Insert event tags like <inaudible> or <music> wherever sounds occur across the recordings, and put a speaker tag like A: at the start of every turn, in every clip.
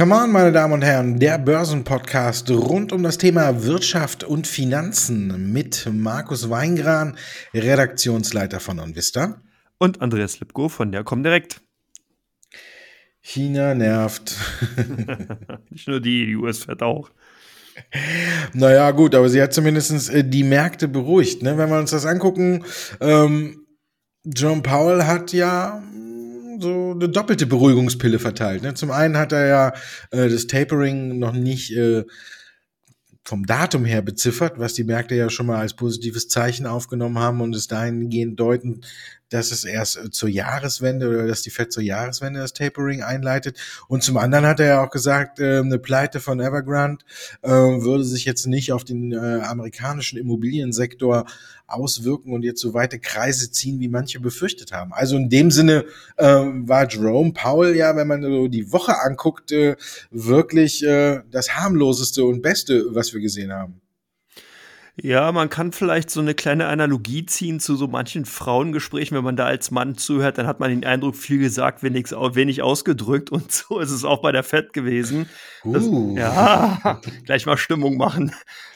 A: Come on, meine Damen und Herren, der Börsenpodcast rund um das Thema Wirtschaft und Finanzen mit Markus Weingran, Redaktionsleiter von OnVista.
B: Und Andreas Lipko von der Comdirect.
A: China nervt. <laughs>
B: Nicht nur die, die US fährt auch.
A: Naja, gut, aber sie hat zumindest äh, die Märkte beruhigt. Ne? Wenn wir uns das angucken, ähm, John Powell hat ja so eine doppelte Beruhigungspille verteilt. Ne? Zum einen hat er ja äh, das Tapering noch nicht äh, vom Datum her beziffert, was die Märkte ja schon mal als positives Zeichen aufgenommen haben und es dahingehend deuten, dass es erst äh, zur Jahreswende oder dass die Fed zur Jahreswende das Tapering einleitet. Und zum anderen hat er ja auch gesagt, äh, eine Pleite von Evergrande äh, würde sich jetzt nicht auf den amerikanischen Immobiliensektor auswirken und jetzt so weite Kreise ziehen, wie manche befürchtet haben. Also in dem Sinne war Jerome Powell ja, wenn man so die Woche anguckt, wirklich das harmloseste und beste, was wir gesehen haben.
B: Ja, man kann vielleicht so eine kleine Analogie ziehen zu so manchen Frauengesprächen. Wenn man da als Mann zuhört, dann hat man den Eindruck, viel gesagt, wenig, wenig ausgedrückt. Und so ist es auch bei der Fett gewesen. Das, uh. Ja, <laughs> gleich mal Stimmung machen.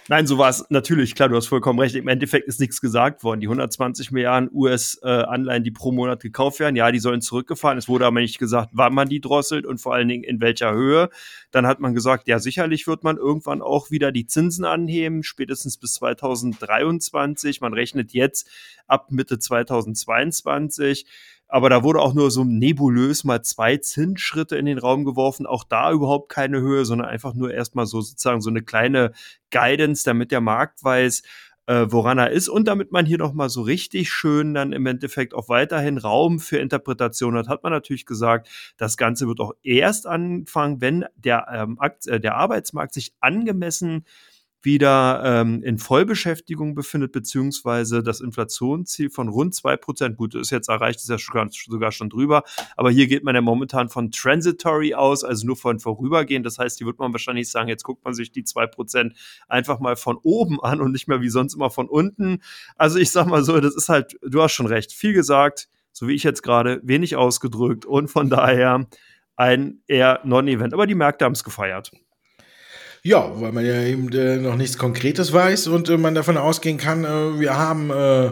B: Nein, so war es natürlich, klar, du hast vollkommen recht. Im Endeffekt ist nichts gesagt worden. Die 120 Milliarden US-Anleihen, die pro Monat gekauft werden, ja, die sollen zurückgefahren. Es wurde aber nicht gesagt, wann man die drosselt und vor allen Dingen in welcher Höhe. Dann hat man gesagt, ja, sicherlich wird man irgendwann auch wieder die Zinsen anheben, spätestens bis 2023. Man rechnet jetzt ab Mitte 2022 aber da wurde auch nur so nebulös mal zwei Zinsschritte in den Raum geworfen, auch da überhaupt keine Höhe, sondern einfach nur erstmal so sozusagen so eine kleine Guidance, damit der Markt weiß, äh, woran er ist. Und damit man hier noch mal so richtig schön dann im Endeffekt auch weiterhin Raum für Interpretation hat, hat man natürlich gesagt, das Ganze wird auch erst anfangen, wenn der, ähm, äh, der Arbeitsmarkt sich angemessen wieder ähm, in Vollbeschäftigung befindet, beziehungsweise das Inflationsziel von rund zwei Prozent, gut, ist jetzt erreicht, ist ja sogar schon drüber, aber hier geht man ja momentan von transitory aus, also nur von vorübergehend. Das heißt, hier wird man wahrscheinlich sagen, jetzt guckt man sich die zwei Prozent einfach mal von oben an und nicht mehr wie sonst immer von unten. Also ich sag mal so, das ist halt, du hast schon recht, viel gesagt, so wie ich jetzt gerade, wenig ausgedrückt und von daher ein eher Non-Event. Aber die Märkte haben es gefeiert.
A: Ja, weil man ja eben äh, noch nichts Konkretes weiß und äh, man davon ausgehen kann, äh, wir haben äh,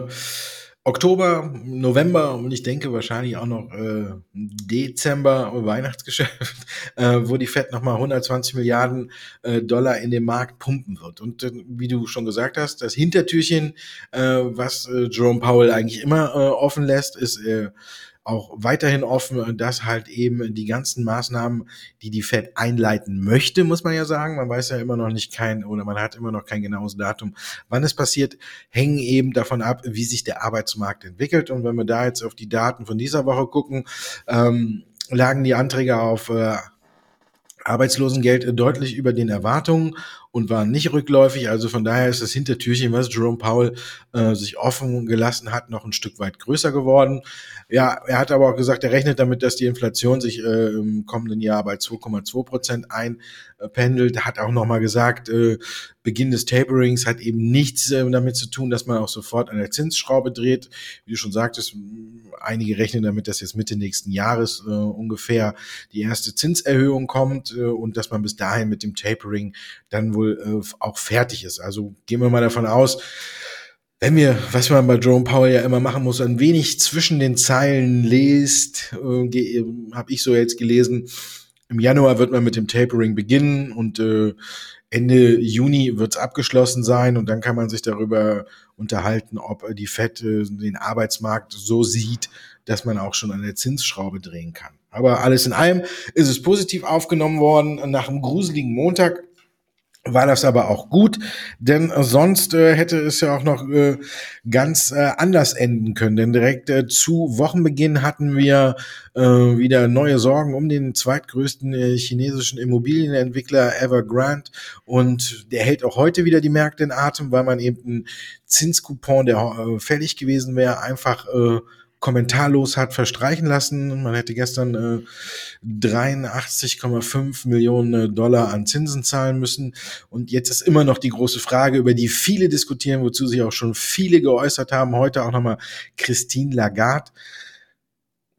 A: Oktober, November und ich denke wahrscheinlich auch noch äh, Dezember Weihnachtsgeschäft, <laughs> äh, wo die Fed nochmal 120 Milliarden äh, Dollar in den Markt pumpen wird. Und äh, wie du schon gesagt hast, das Hintertürchen, äh, was äh, Jerome Powell eigentlich immer äh, offen lässt, ist äh, auch weiterhin offen, dass halt eben die ganzen Maßnahmen, die die Fed einleiten möchte, muss man ja sagen, man weiß ja immer noch nicht kein oder man hat immer noch kein genaues Datum, wann es passiert, hängen eben davon ab, wie sich der Arbeitsmarkt entwickelt. Und wenn wir da jetzt auf die Daten von dieser Woche gucken, ähm, lagen die Anträge auf äh, Arbeitslosengeld deutlich über den Erwartungen und waren nicht rückläufig. Also von daher ist das Hintertürchen, was Jerome Powell äh, sich offen gelassen hat, noch ein Stück weit größer geworden. Ja, er hat aber auch gesagt, er rechnet damit, dass die Inflation sich äh, im kommenden Jahr bei 2,2 Prozent einpendelt. Hat auch nochmal gesagt, äh, Beginn des Taperings hat eben nichts äh, damit zu tun, dass man auch sofort an der Zinsschraube dreht. Wie du schon sagtest, einige rechnen damit, dass jetzt Mitte nächsten Jahres äh, ungefähr die erste Zinserhöhung kommt äh, und dass man bis dahin mit dem Tapering dann wohl äh, auch fertig ist. Also gehen wir mal davon aus, wenn wir, was man bei Jerome Powell ja immer machen muss, ein wenig zwischen den Zeilen lest, äh, habe ich so jetzt gelesen, im Januar wird man mit dem Tapering beginnen und äh, Ende Juni wird es abgeschlossen sein und dann kann man sich darüber unterhalten, ob die Fed äh, den Arbeitsmarkt so sieht, dass man auch schon an der Zinsschraube drehen kann. Aber alles in allem ist es positiv aufgenommen worden nach einem gruseligen Montag war das aber auch gut, denn sonst äh, hätte es ja auch noch äh, ganz äh, anders enden können. Denn direkt äh, zu Wochenbeginn hatten wir äh, wieder neue Sorgen um den zweitgrößten äh, chinesischen Immobilienentwickler Evergrande und der hält auch heute wieder die Märkte in Atem, weil man eben einen Zinscoupon, der fällig gewesen wäre, einfach kommentarlos hat verstreichen lassen. Man hätte gestern äh, 83,5 Millionen äh, Dollar an Zinsen zahlen müssen. Und jetzt ist immer noch die große Frage, über die viele diskutieren, wozu sich auch schon viele geäußert haben. Heute auch nochmal Christine Lagarde.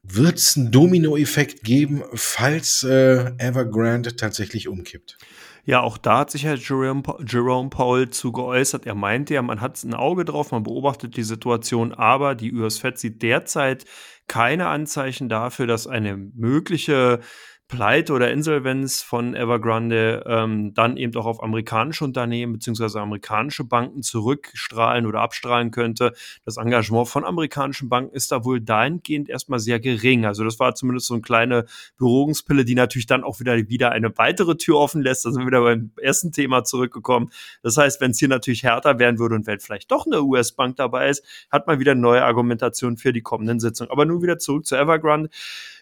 A: wird es einen Dominoeffekt geben, falls äh, Evergrande tatsächlich umkippt?
B: Ja, auch da hat sich Herr Jerome, Jerome Powell zu geäußert. Er meinte ja, man hat ein Auge drauf, man beobachtet die Situation, aber die US Fed sieht derzeit keine Anzeichen dafür, dass eine mögliche Pleite oder Insolvenz von Evergrande ähm, dann eben auch auf amerikanische Unternehmen beziehungsweise amerikanische Banken zurückstrahlen oder abstrahlen könnte. Das Engagement von amerikanischen Banken ist da wohl dahingehend erstmal sehr gering. Also das war zumindest so eine kleine Beruhigungspille, die natürlich dann auch wieder, wieder eine weitere Tür offen lässt. Da sind wir wieder beim ersten Thema zurückgekommen. Das heißt, wenn es hier natürlich härter werden würde und wenn vielleicht doch eine US-Bank dabei ist, hat man wieder neue Argumentation für die kommenden Sitzungen. Aber nun wieder zurück zu Evergrande.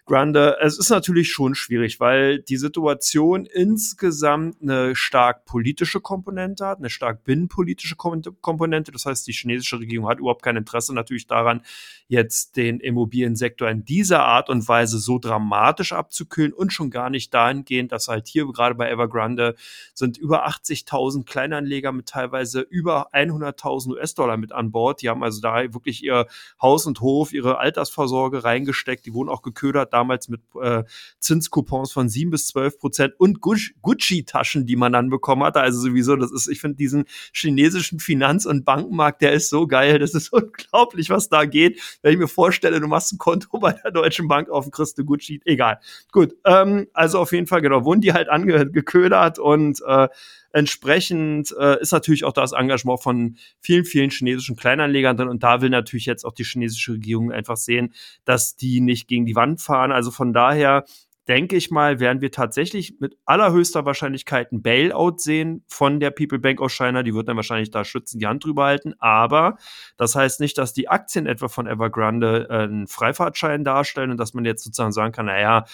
B: Grande. Es ist natürlich schon schwierig, weil die Situation insgesamt eine stark politische Komponente hat, eine stark binnenpolitische Komponente. Das heißt, die chinesische Regierung hat überhaupt kein Interesse natürlich daran, jetzt den Immobiliensektor in dieser Art und Weise so dramatisch abzukühlen und schon gar nicht dahingehend, dass halt hier gerade bei Evergrande sind über 80.000 Kleinanleger mit teilweise über 100.000 US-Dollar mit an Bord. Die haben also da wirklich ihr Haus und Hof, ihre Altersvorsorge reingesteckt. Die wurden auch geködert damals mit äh, Zinskupons von 7 bis 12 Prozent und Gucci-Taschen, die man dann bekommen hatte. Also sowieso, das ist, ich finde diesen chinesischen Finanz- und Bankenmarkt, der ist so geil. Das ist <laughs> unglaublich, was da geht. Wenn ich mir vorstelle, du machst ein Konto bei der Deutschen Bank auf du Gucci, egal. Gut, ähm, also auf jeden Fall, genau, wurden die halt angeködert und äh, Entsprechend äh, ist natürlich auch das Engagement von vielen, vielen chinesischen Kleinanlegern drin. Und da will natürlich jetzt auch die chinesische Regierung einfach sehen, dass die nicht gegen die Wand fahren. Also von daher denke ich mal, werden wir tatsächlich mit allerhöchster Wahrscheinlichkeit ein Bailout sehen von der People Bank aus China. Die wird dann wahrscheinlich da schützen, die Hand drüber halten. Aber das heißt nicht, dass die Aktien etwa von Evergrande äh, einen Freifahrtschein darstellen und dass man jetzt sozusagen sagen kann, naja,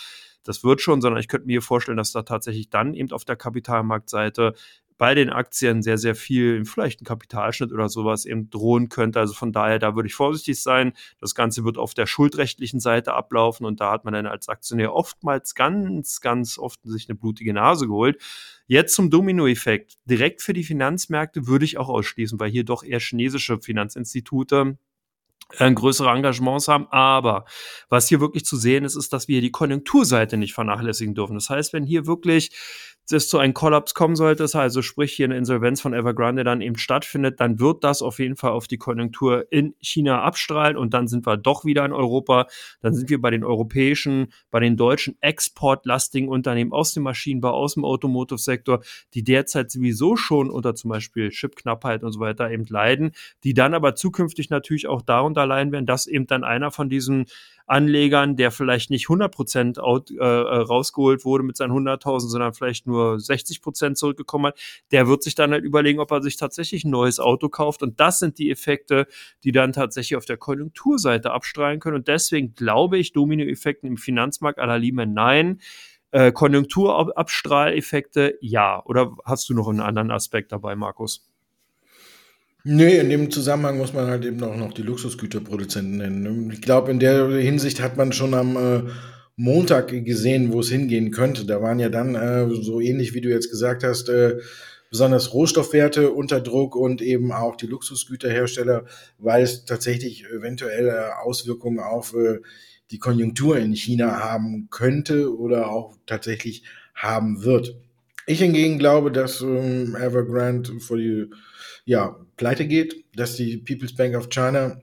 B: das wird schon, sondern ich könnte mir vorstellen, dass da tatsächlich dann eben auf der Kapitalmarktseite bei den Aktien sehr, sehr viel, vielleicht ein Kapitalschnitt oder sowas eben drohen könnte. Also von daher, da würde ich vorsichtig sein. Das Ganze wird auf der schuldrechtlichen Seite ablaufen und da hat man dann als Aktionär oftmals ganz, ganz oft sich eine blutige Nase geholt. Jetzt zum Dominoeffekt. Direkt für die Finanzmärkte würde ich auch ausschließen, weil hier doch eher chinesische Finanzinstitute äh, größere Engagements haben. Aber was hier wirklich zu sehen ist, ist, dass wir die Konjunkturseite nicht vernachlässigen dürfen. Das heißt, wenn hier wirklich es zu einem Kollaps kommen sollte, also sprich hier eine Insolvenz von Evergrande dann eben stattfindet, dann wird das auf jeden Fall auf die Konjunktur in China abstrahlen und dann sind wir doch wieder in Europa. Dann sind wir bei den europäischen, bei den deutschen exportlastigen Unternehmen aus dem Maschinenbau, aus dem Automotive-Sektor, die derzeit sowieso schon unter zum Beispiel Chipknappheit und so weiter eben leiden, die dann aber zukünftig natürlich auch darunter leiden werden, dass eben dann einer von diesen Anlegern, der vielleicht nicht 100 Prozent äh, äh, rausgeholt wurde mit seinen 100.000, sondern vielleicht nur 60 Prozent zurückgekommen hat, der wird sich dann halt überlegen, ob er sich tatsächlich ein neues Auto kauft. Und das sind die Effekte, die dann tatsächlich auf der Konjunkturseite abstrahlen können. Und deswegen glaube ich, Dominoeffekten im Finanzmarkt aller Lehman nein. Äh, Konjunkturabstrahleffekte, ja. Oder hast du noch einen anderen Aspekt dabei, Markus?
A: Nee, in dem Zusammenhang muss man halt eben auch noch die Luxusgüterproduzenten nennen. Ich glaube, in der Hinsicht hat man schon am äh, Montag gesehen, wo es hingehen könnte. Da waren ja dann, äh, so ähnlich wie du jetzt gesagt hast, äh, besonders Rohstoffwerte unter Druck und eben auch die Luxusgüterhersteller, weil es tatsächlich eventuelle Auswirkungen auf äh, die Konjunktur in China haben könnte oder auch tatsächlich haben wird. Ich hingegen glaube, dass ähm, Evergrande vor die ja, pleite geht, dass die People's Bank of China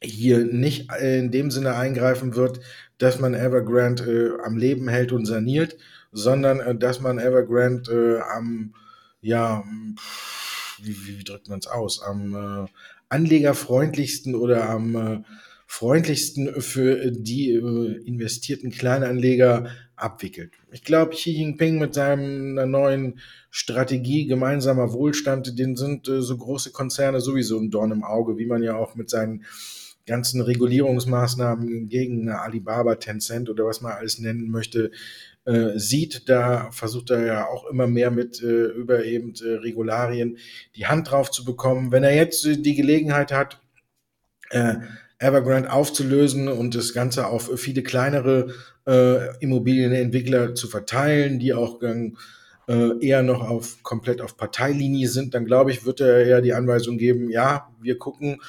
A: hier nicht in dem Sinne eingreifen wird, dass man Evergrande äh, am Leben hält und saniert, sondern äh, dass man Evergrande äh, am, ja, wie, wie drückt man es aus, am äh, anlegerfreundlichsten oder am äh, freundlichsten für die äh, investierten Kleinanleger abwickelt. Ich glaube, Xi Jinping mit seiner neuen Strategie gemeinsamer Wohlstand, den sind äh, so große Konzerne sowieso ein Dorn im Auge, wie man ja auch mit seinen ganzen Regulierungsmaßnahmen gegen Alibaba, Tencent oder was man alles nennen möchte, äh, sieht. Da versucht er ja auch immer mehr mit äh, über eben äh, Regularien die Hand drauf zu bekommen. Wenn er jetzt äh, die Gelegenheit hat, äh, Evergrande aufzulösen und das Ganze auf viele kleinere äh, Immobilienentwickler zu verteilen, die auch äh, eher noch auf komplett auf Parteilinie sind, dann glaube ich, wird er eher die Anweisung geben, ja, wir gucken,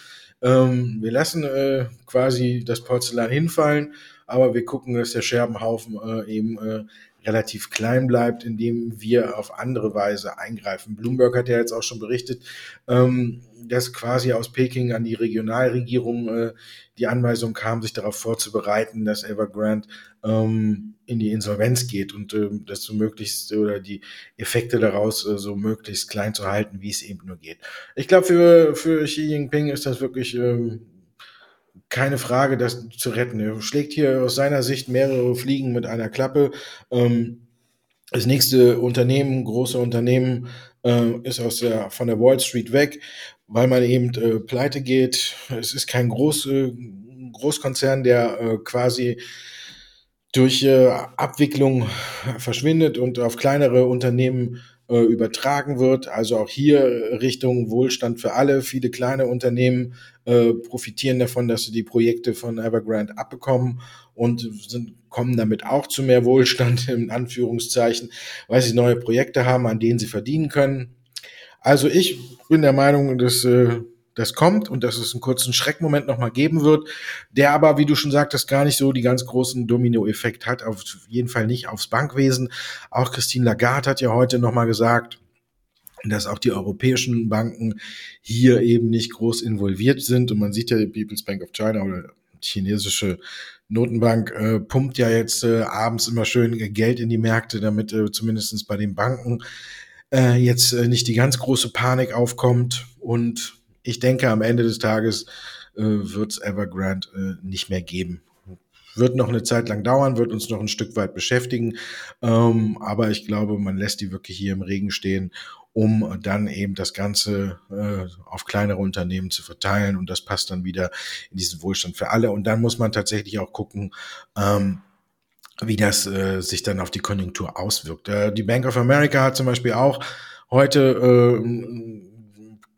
A: Ähm, wir lassen äh, quasi das Porzellan hinfallen, aber wir gucken, dass der Scherbenhaufen äh, eben äh, relativ klein bleibt, indem wir auf andere Weise eingreifen. Bloomberg hat ja jetzt auch schon berichtet, ähm, dass quasi aus Peking an die Regionalregierung äh, die Anweisung kam, sich darauf vorzubereiten, dass Evergrande ähm, in die Insolvenz geht und äh, das so möglichst oder die Effekte daraus äh, so möglichst klein zu halten, wie es eben nur geht. Ich glaube, für, für Xi Jinping ist das wirklich ähm, keine Frage, das zu retten. Er schlägt hier aus seiner Sicht mehrere Fliegen mit einer Klappe. Ähm, das nächste Unternehmen, große Unternehmen, äh, ist aus der, von der Wall Street weg, weil man eben äh, pleite geht. Es ist kein Groß, äh, Großkonzern, der äh, quasi durch äh, Abwicklung verschwindet und auf kleinere Unternehmen äh, übertragen wird. Also auch hier Richtung Wohlstand für alle. Viele kleine Unternehmen äh, profitieren davon, dass sie die Projekte von Evergrande abbekommen und sind, kommen damit auch zu mehr Wohlstand in Anführungszeichen, weil sie neue Projekte haben, an denen sie verdienen können. Also ich bin der Meinung, dass äh, das kommt und dass es einen kurzen Schreckmoment nochmal geben wird, der aber, wie du schon sagtest, gar nicht so die ganz großen Domino-Effekt hat, auf jeden Fall nicht aufs Bankwesen. Auch Christine Lagarde hat ja heute nochmal gesagt, dass auch die europäischen Banken hier eben nicht groß involviert sind. Und man sieht ja, die People's Bank of China oder chinesische Notenbank äh, pumpt ja jetzt äh, abends immer schön Geld in die Märkte, damit äh, zumindest bei den Banken äh, jetzt äh, nicht die ganz große Panik aufkommt. Und ich denke, am Ende des Tages äh, wird es Evergrande äh, nicht mehr geben. Wird noch eine Zeit lang dauern, wird uns noch ein Stück weit beschäftigen. Ähm, aber ich glaube, man lässt die wirklich hier im Regen stehen, um dann eben das Ganze äh, auf kleinere Unternehmen zu verteilen. Und das passt dann wieder in diesen Wohlstand für alle. Und dann muss man tatsächlich auch gucken, ähm, wie das äh, sich dann auf die Konjunktur auswirkt. Äh, die Bank of America hat zum Beispiel auch heute äh,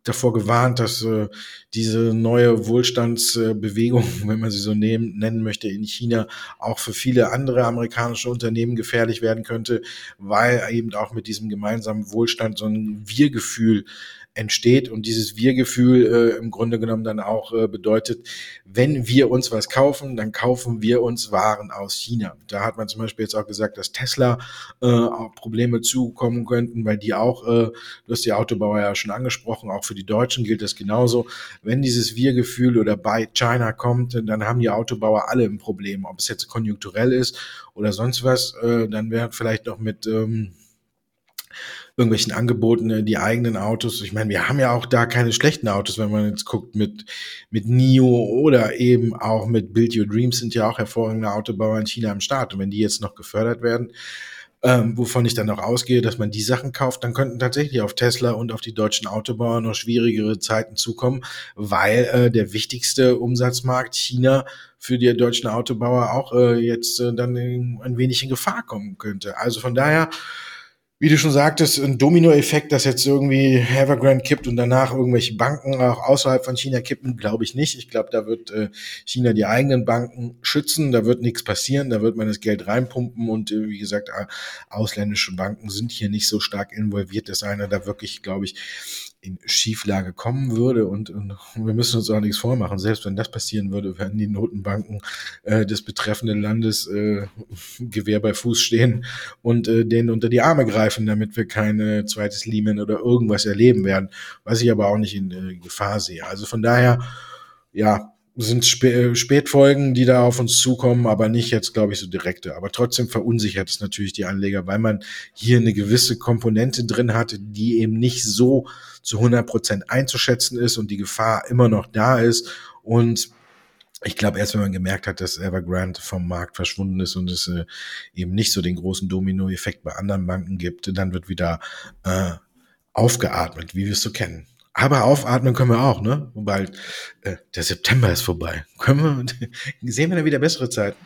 A: davor gewarnt, dass äh, diese neue Wohlstandsbewegung, <laughs> wenn man sie so nehmen, nennen möchte, in China auch für viele andere amerikanische Unternehmen gefährlich werden könnte, weil eben auch mit diesem gemeinsamen Wohlstand so ein Wir-Gefühl entsteht und dieses Wir-Gefühl äh, im Grunde genommen dann auch äh, bedeutet, wenn wir uns was kaufen, dann kaufen wir uns Waren aus China. Da hat man zum Beispiel jetzt auch gesagt, dass Tesla äh, auch Probleme zukommen könnten, weil die auch, äh, du hast die Autobauer ja schon angesprochen, auch für die Deutschen gilt das genauso. Wenn dieses Wir-Gefühl oder bei China kommt, dann haben die Autobauer alle ein Problem, ob es jetzt konjunkturell ist oder sonst was, äh, dann wäre vielleicht noch mit ähm, irgendwelchen Angeboten äh, die eigenen Autos. Ich meine, wir haben ja auch da keine schlechten Autos, wenn man jetzt guckt mit, mit NIO oder eben auch mit Build Your Dreams sind ja auch hervorragende Autobauer in China am Start. Und wenn die jetzt noch gefördert werden, ähm, wovon ich dann auch ausgehe, dass man die Sachen kauft, dann könnten tatsächlich auf Tesla und auf die deutschen Autobauer noch schwierigere Zeiten zukommen, weil äh, der wichtigste Umsatzmarkt China für die deutschen Autobauer auch äh, jetzt äh, dann in, ein wenig in Gefahr kommen könnte. Also von daher wie du schon sagtest, ein Dominoeffekt, dass jetzt irgendwie Evergrande kippt und danach irgendwelche Banken auch außerhalb von China kippen, glaube ich nicht. Ich glaube, da wird äh, China die eigenen Banken schützen, da wird nichts passieren, da wird man das Geld reinpumpen. Und äh, wie gesagt, ausländische Banken sind hier nicht so stark involviert, dass einer da wirklich, glaube ich, in Schieflage kommen würde und, und, wir müssen uns auch nichts vormachen. Selbst wenn das passieren würde, werden die Notenbanken äh, des betreffenden Landes äh, Gewehr bei Fuß stehen und äh, denen unter die Arme greifen, damit wir kein äh, zweites Lehman oder irgendwas erleben werden, was ich aber auch nicht in äh, Gefahr sehe. Also von daher, ja, sind Spä Spätfolgen, die da auf uns zukommen, aber nicht jetzt, glaube ich, so direkte. Aber trotzdem verunsichert es natürlich die Anleger, weil man hier eine gewisse Komponente drin hatte, die eben nicht so zu 100 Prozent einzuschätzen ist und die Gefahr immer noch da ist. Und ich glaube, erst wenn man gemerkt hat, dass Evergrande vom Markt verschwunden ist und es äh, eben nicht so den großen Domino-Effekt bei anderen Banken gibt, dann wird wieder äh, aufgeatmet, wie wir es so kennen. Aber aufatmen können wir auch, ne? Wobei äh, der September ist vorbei. Können wir, <laughs> sehen wir dann wieder bessere Zeiten?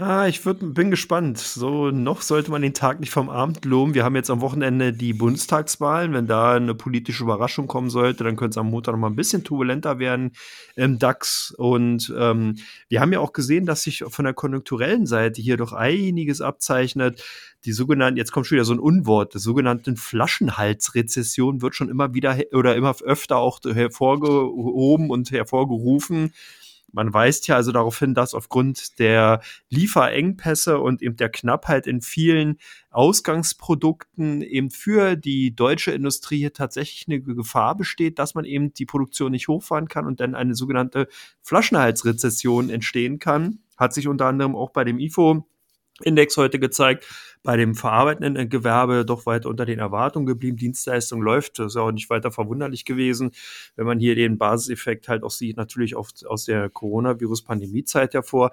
B: Ah, ich würd, bin gespannt. So, noch sollte man den Tag nicht vom Abend loben. Wir haben jetzt am Wochenende die Bundestagswahlen. Wenn da eine politische Überraschung kommen sollte, dann könnte es am Montag noch mal ein bisschen turbulenter werden im DAX. Und ähm, wir haben ja auch gesehen, dass sich von der konjunkturellen Seite hier doch einiges abzeichnet. Die sogenannten, jetzt kommt schon wieder so ein Unwort, die sogenannten Flaschenhalsrezession wird schon immer wieder oder immer öfter auch hervorgehoben und hervorgerufen. Man weist ja also darauf hin, dass aufgrund der Lieferengpässe und eben der Knappheit in vielen Ausgangsprodukten eben für die deutsche Industrie hier tatsächlich eine Gefahr besteht, dass man eben die Produktion nicht hochfahren kann und dann eine sogenannte Flaschenhalsrezession entstehen kann. Hat sich unter anderem auch bei dem IFO Index heute gezeigt, bei dem verarbeitenden Gewerbe doch weiter unter den Erwartungen geblieben. Dienstleistung läuft, das ist auch nicht weiter verwunderlich gewesen, wenn man hier den Basiseffekt halt auch sieht, natürlich auf, aus der Coronavirus-Pandemie-Zeit hervor.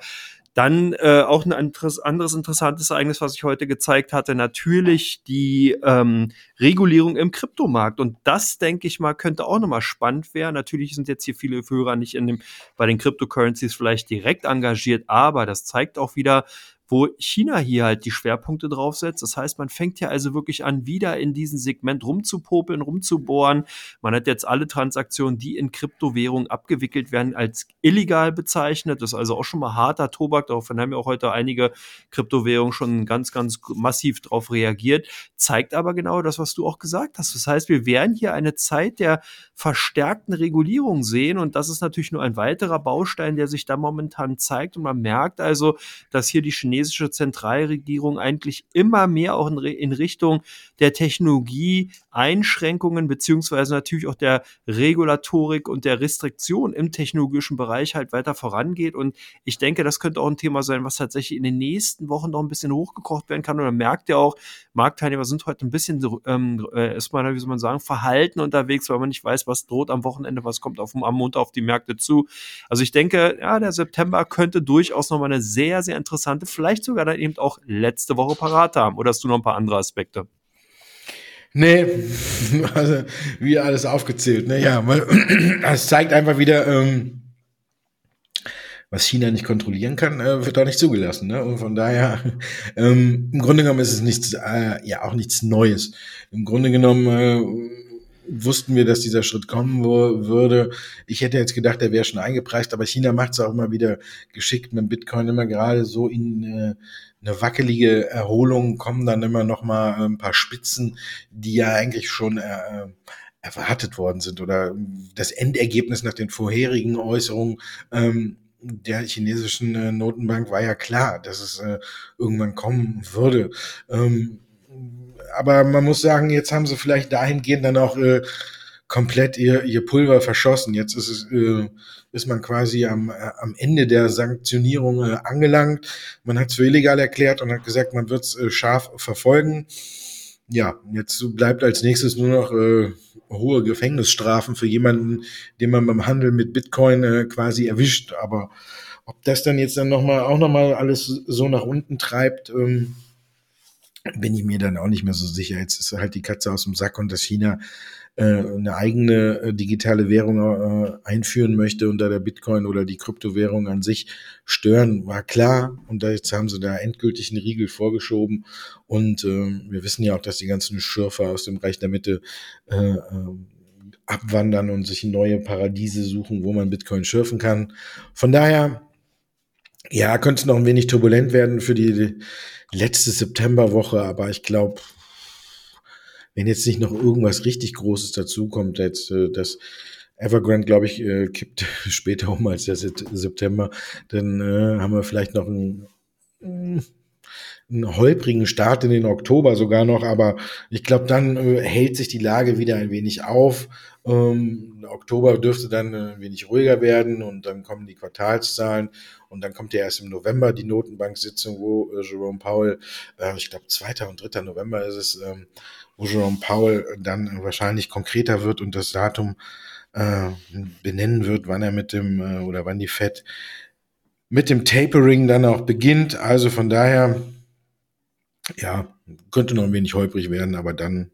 B: Dann äh, auch ein anderes, anderes interessantes Ereignis, was ich heute gezeigt hatte, natürlich die ähm, Regulierung im Kryptomarkt. Und das, denke ich mal, könnte auch nochmal spannend werden. Natürlich sind jetzt hier viele Führer nicht in dem, bei den Cryptocurrencies vielleicht direkt engagiert, aber das zeigt auch wieder, wo China hier halt die Schwerpunkte draufsetzt. Das heißt, man fängt ja also wirklich an, wieder in diesem Segment rumzupopeln, rumzubohren. Man hat jetzt alle Transaktionen, die in Kryptowährungen abgewickelt werden, als illegal bezeichnet. Das ist also auch schon mal harter Tobak. Daraufhin haben ja auch heute einige Kryptowährungen schon ganz, ganz massiv darauf reagiert. Zeigt aber genau das, was du auch gesagt hast. Das heißt, wir werden hier eine Zeit der verstärkten Regulierung sehen. Und das ist natürlich nur ein weiterer Baustein, der sich da momentan zeigt. Und man merkt also, dass hier die Chinesen chinesische Zentralregierung eigentlich immer mehr auch in, in Richtung der Technologie Einschränkungen beziehungsweise natürlich auch der Regulatorik und der Restriktion im technologischen Bereich halt weiter vorangeht. Und ich denke, das könnte auch ein Thema sein, was tatsächlich in den nächsten Wochen noch ein bisschen hochgekocht werden kann. Und man merkt ja auch, Marktteilnehmer sind heute ein bisschen ähm, äh, erstmal, wie soll man sagen, verhalten unterwegs, weil man nicht weiß, was droht am Wochenende, was kommt auf, am Montag auf die Märkte zu. Also ich denke, ja, der September könnte durchaus nochmal eine sehr, sehr interessante, vielleicht sogar dann eben auch letzte Woche parat haben. Oder hast du noch ein paar andere Aspekte?
A: Nee, <laughs> also wie alles aufgezählt. Ne? Ja, <clears throat> es zeigt einfach wieder, ähm, was China nicht kontrollieren kann, äh, wird auch nicht zugelassen. Ne? Und von daher, <laughs> ähm, im Grunde genommen ist es nichts, äh, ja auch nichts Neues. Im Grunde genommen äh, wussten wir, dass dieser Schritt kommen würde. Ich hätte jetzt gedacht, der wäre schon eingepreist, aber China macht es auch immer wieder geschickt mit Bitcoin, immer gerade so in äh, eine wackelige Erholung kommen dann immer noch mal ein paar Spitzen, die ja eigentlich schon äh, erwartet worden sind oder das Endergebnis nach den vorherigen Äußerungen ähm, der chinesischen äh, Notenbank war ja klar, dass es äh, irgendwann kommen würde. Ähm, aber man muss sagen, jetzt haben sie vielleicht dahingehend dann auch äh, komplett ihr, ihr Pulver verschossen. Jetzt ist es, äh, ist man quasi am, äh, am Ende der Sanktionierung äh, angelangt. Man hat es für illegal erklärt und hat gesagt, man wird es äh, scharf verfolgen. Ja, jetzt bleibt als nächstes nur noch äh, hohe Gefängnisstrafen für jemanden, den man beim Handel mit Bitcoin äh, quasi erwischt. Aber ob das dann jetzt dann noch mal auch noch mal alles so nach unten treibt, ähm, bin ich mir dann auch nicht mehr so sicher. Jetzt ist halt die Katze aus dem Sack und dass China äh, eine eigene äh, digitale Währung äh, einführen möchte und da der Bitcoin oder die Kryptowährung an sich stören, war klar. Und da jetzt haben sie da endgültig einen Riegel vorgeschoben. Und äh, wir wissen ja auch, dass die ganzen Schürfer aus dem Reich der Mitte äh, äh, abwandern und sich neue Paradiese suchen, wo man Bitcoin schürfen kann. Von daher, ja, könnte noch ein wenig turbulent werden für die letzte Septemberwoche, aber ich glaube, wenn jetzt nicht noch irgendwas richtig Großes dazukommt, jetzt äh, das Evergrande, glaube ich, äh, kippt <laughs> später um als der September, dann äh, haben wir vielleicht noch einen, einen holprigen Start in den Oktober sogar noch, aber ich glaube, dann äh, hält sich die Lage wieder ein wenig auf. Ähm, Oktober dürfte dann äh, ein wenig ruhiger werden und dann kommen die Quartalszahlen und dann kommt ja erst im November die Notenbank-Sitzung, wo äh, Jerome Powell, äh, ich glaube 2. und 3. November ist es, ähm, wo Jerome Powell dann wahrscheinlich konkreter wird und das Datum äh, benennen wird, wann er mit dem äh, oder wann die Fed mit dem Tapering dann auch beginnt. Also von daher, ja, könnte noch ein wenig holprig werden, aber dann,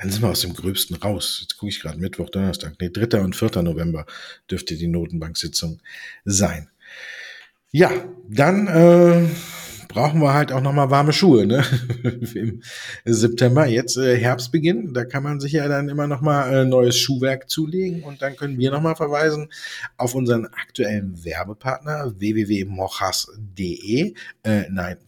A: dann sind wir aus dem Gröbsten raus. Jetzt gucke ich gerade Mittwoch, Donnerstag, nee, 3. und 4. November dürfte die Notenbank-Sitzung sein. Ja, dann äh, brauchen wir halt auch noch mal warme Schuhe, ne? <laughs> Im September, jetzt äh, Herbstbeginn, da kann man sich ja dann immer noch mal äh, neues Schuhwerk zulegen. Und dann können wir noch mal verweisen auf unseren aktuellen Werbepartner www.mochas.de, äh, nein,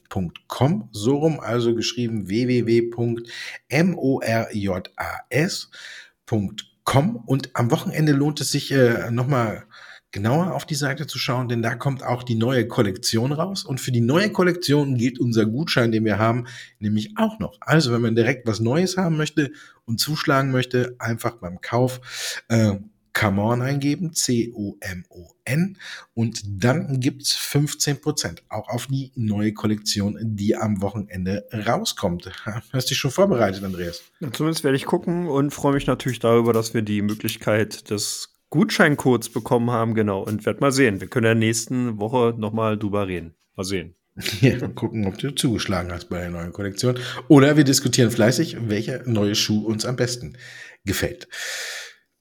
A: .com, so rum, also geschrieben www.morjas.com und am Wochenende lohnt es sich äh, noch mal genauer auf die Seite zu schauen, denn da kommt auch die neue Kollektion raus. Und für die neue Kollektion gilt unser Gutschein, den wir haben, nämlich auch noch. Also wenn man direkt was Neues haben möchte und zuschlagen möchte, einfach beim Kauf äh, Come On eingeben, C-O-M-O-N und dann gibt's 15% auch auf die neue Kollektion, die am Wochenende rauskommt. <laughs> Hast du dich schon vorbereitet, Andreas?
B: Ja, zumindest werde ich gucken und freue mich natürlich darüber, dass wir die Möglichkeit des Gutscheincodes bekommen haben, genau. Und werd mal sehen. Wir können ja nächsten Woche nochmal drüber reden. Mal sehen. <laughs>
A: Ja, mal gucken, ob du zugeschlagen hast bei der neuen Kollektion. Oder wir diskutieren fleißig, welcher neue Schuh uns am besten gefällt.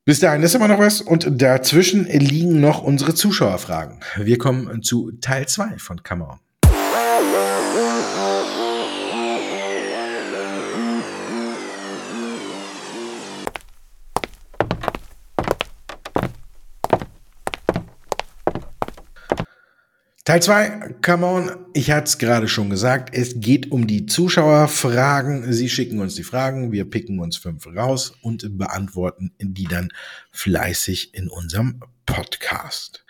A: Bis dahin ist immer noch was und dazwischen liegen noch unsere Zuschauerfragen. Wir kommen zu Teil 2 von Come. Teil 2, come on, ich hatte es gerade schon gesagt, es geht um die Zuschauerfragen. Sie schicken uns die Fragen, wir picken uns fünf raus und beantworten die dann fleißig in unserem Podcast.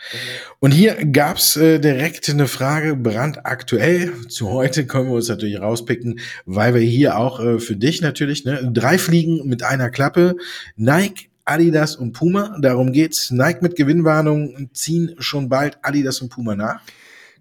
A: Und hier gab's äh, direkt eine Frage, brandaktuell. Zu heute können wir uns natürlich rauspicken, weil wir hier auch äh, für dich natürlich ne, drei Fliegen mit einer Klappe. Nike Adidas und Puma. Darum geht's. Nike mit Gewinnwarnung ziehen schon bald Adidas und Puma nach.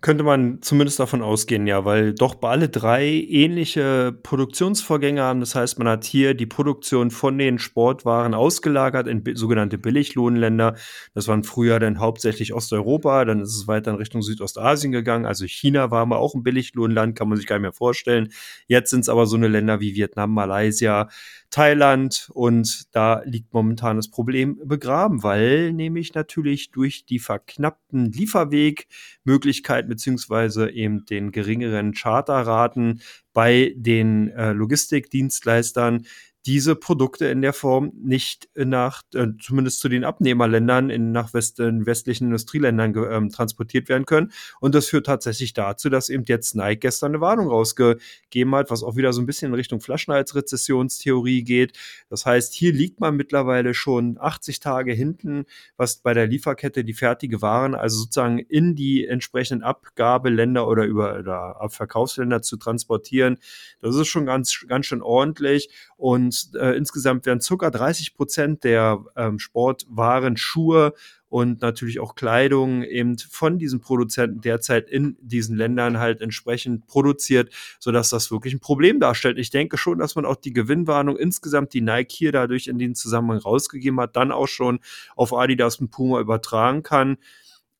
B: Könnte man zumindest davon ausgehen, ja, weil doch alle drei ähnliche Produktionsvorgänge haben. Das heißt, man hat hier die Produktion von den Sportwaren ausgelagert in sogenannte Billiglohnländer. Das waren früher dann hauptsächlich Osteuropa, dann ist es weiter in Richtung Südostasien gegangen. Also China war mal auch ein Billiglohnland, kann man sich gar nicht mehr vorstellen. Jetzt sind es aber so eine Länder wie Vietnam, Malaysia, Thailand und da liegt momentan das Problem begraben, weil nämlich natürlich durch die verknappten Lieferwegmöglichkeiten beziehungsweise eben den geringeren Charterraten bei den äh, Logistikdienstleistern diese Produkte in der Form nicht nach, äh, zumindest zu den Abnehmerländern, in, nach West, in westlichen Industrieländern ähm, transportiert werden können. Und das führt tatsächlich dazu, dass eben jetzt Nike gestern eine Warnung rausgegeben hat, was auch wieder so ein bisschen in Richtung Flaschenhalsrezessionstheorie geht. Das heißt, hier liegt man mittlerweile schon 80 Tage hinten, was bei der Lieferkette die fertige Waren, also sozusagen in die entsprechenden Abgabeländer oder über oder Verkaufsländer zu transportieren. Das ist schon ganz, ganz schön ordentlich. Und äh, insgesamt werden circa 30 Prozent der ähm, Sportwaren, Schuhe und natürlich auch Kleidung eben von diesen Produzenten derzeit in diesen Ländern halt entsprechend produziert, sodass das wirklich ein Problem darstellt. Ich denke schon, dass man auch die Gewinnwarnung insgesamt, die Nike hier dadurch in den Zusammenhang rausgegeben hat, dann auch schon auf Adidas und Puma übertragen kann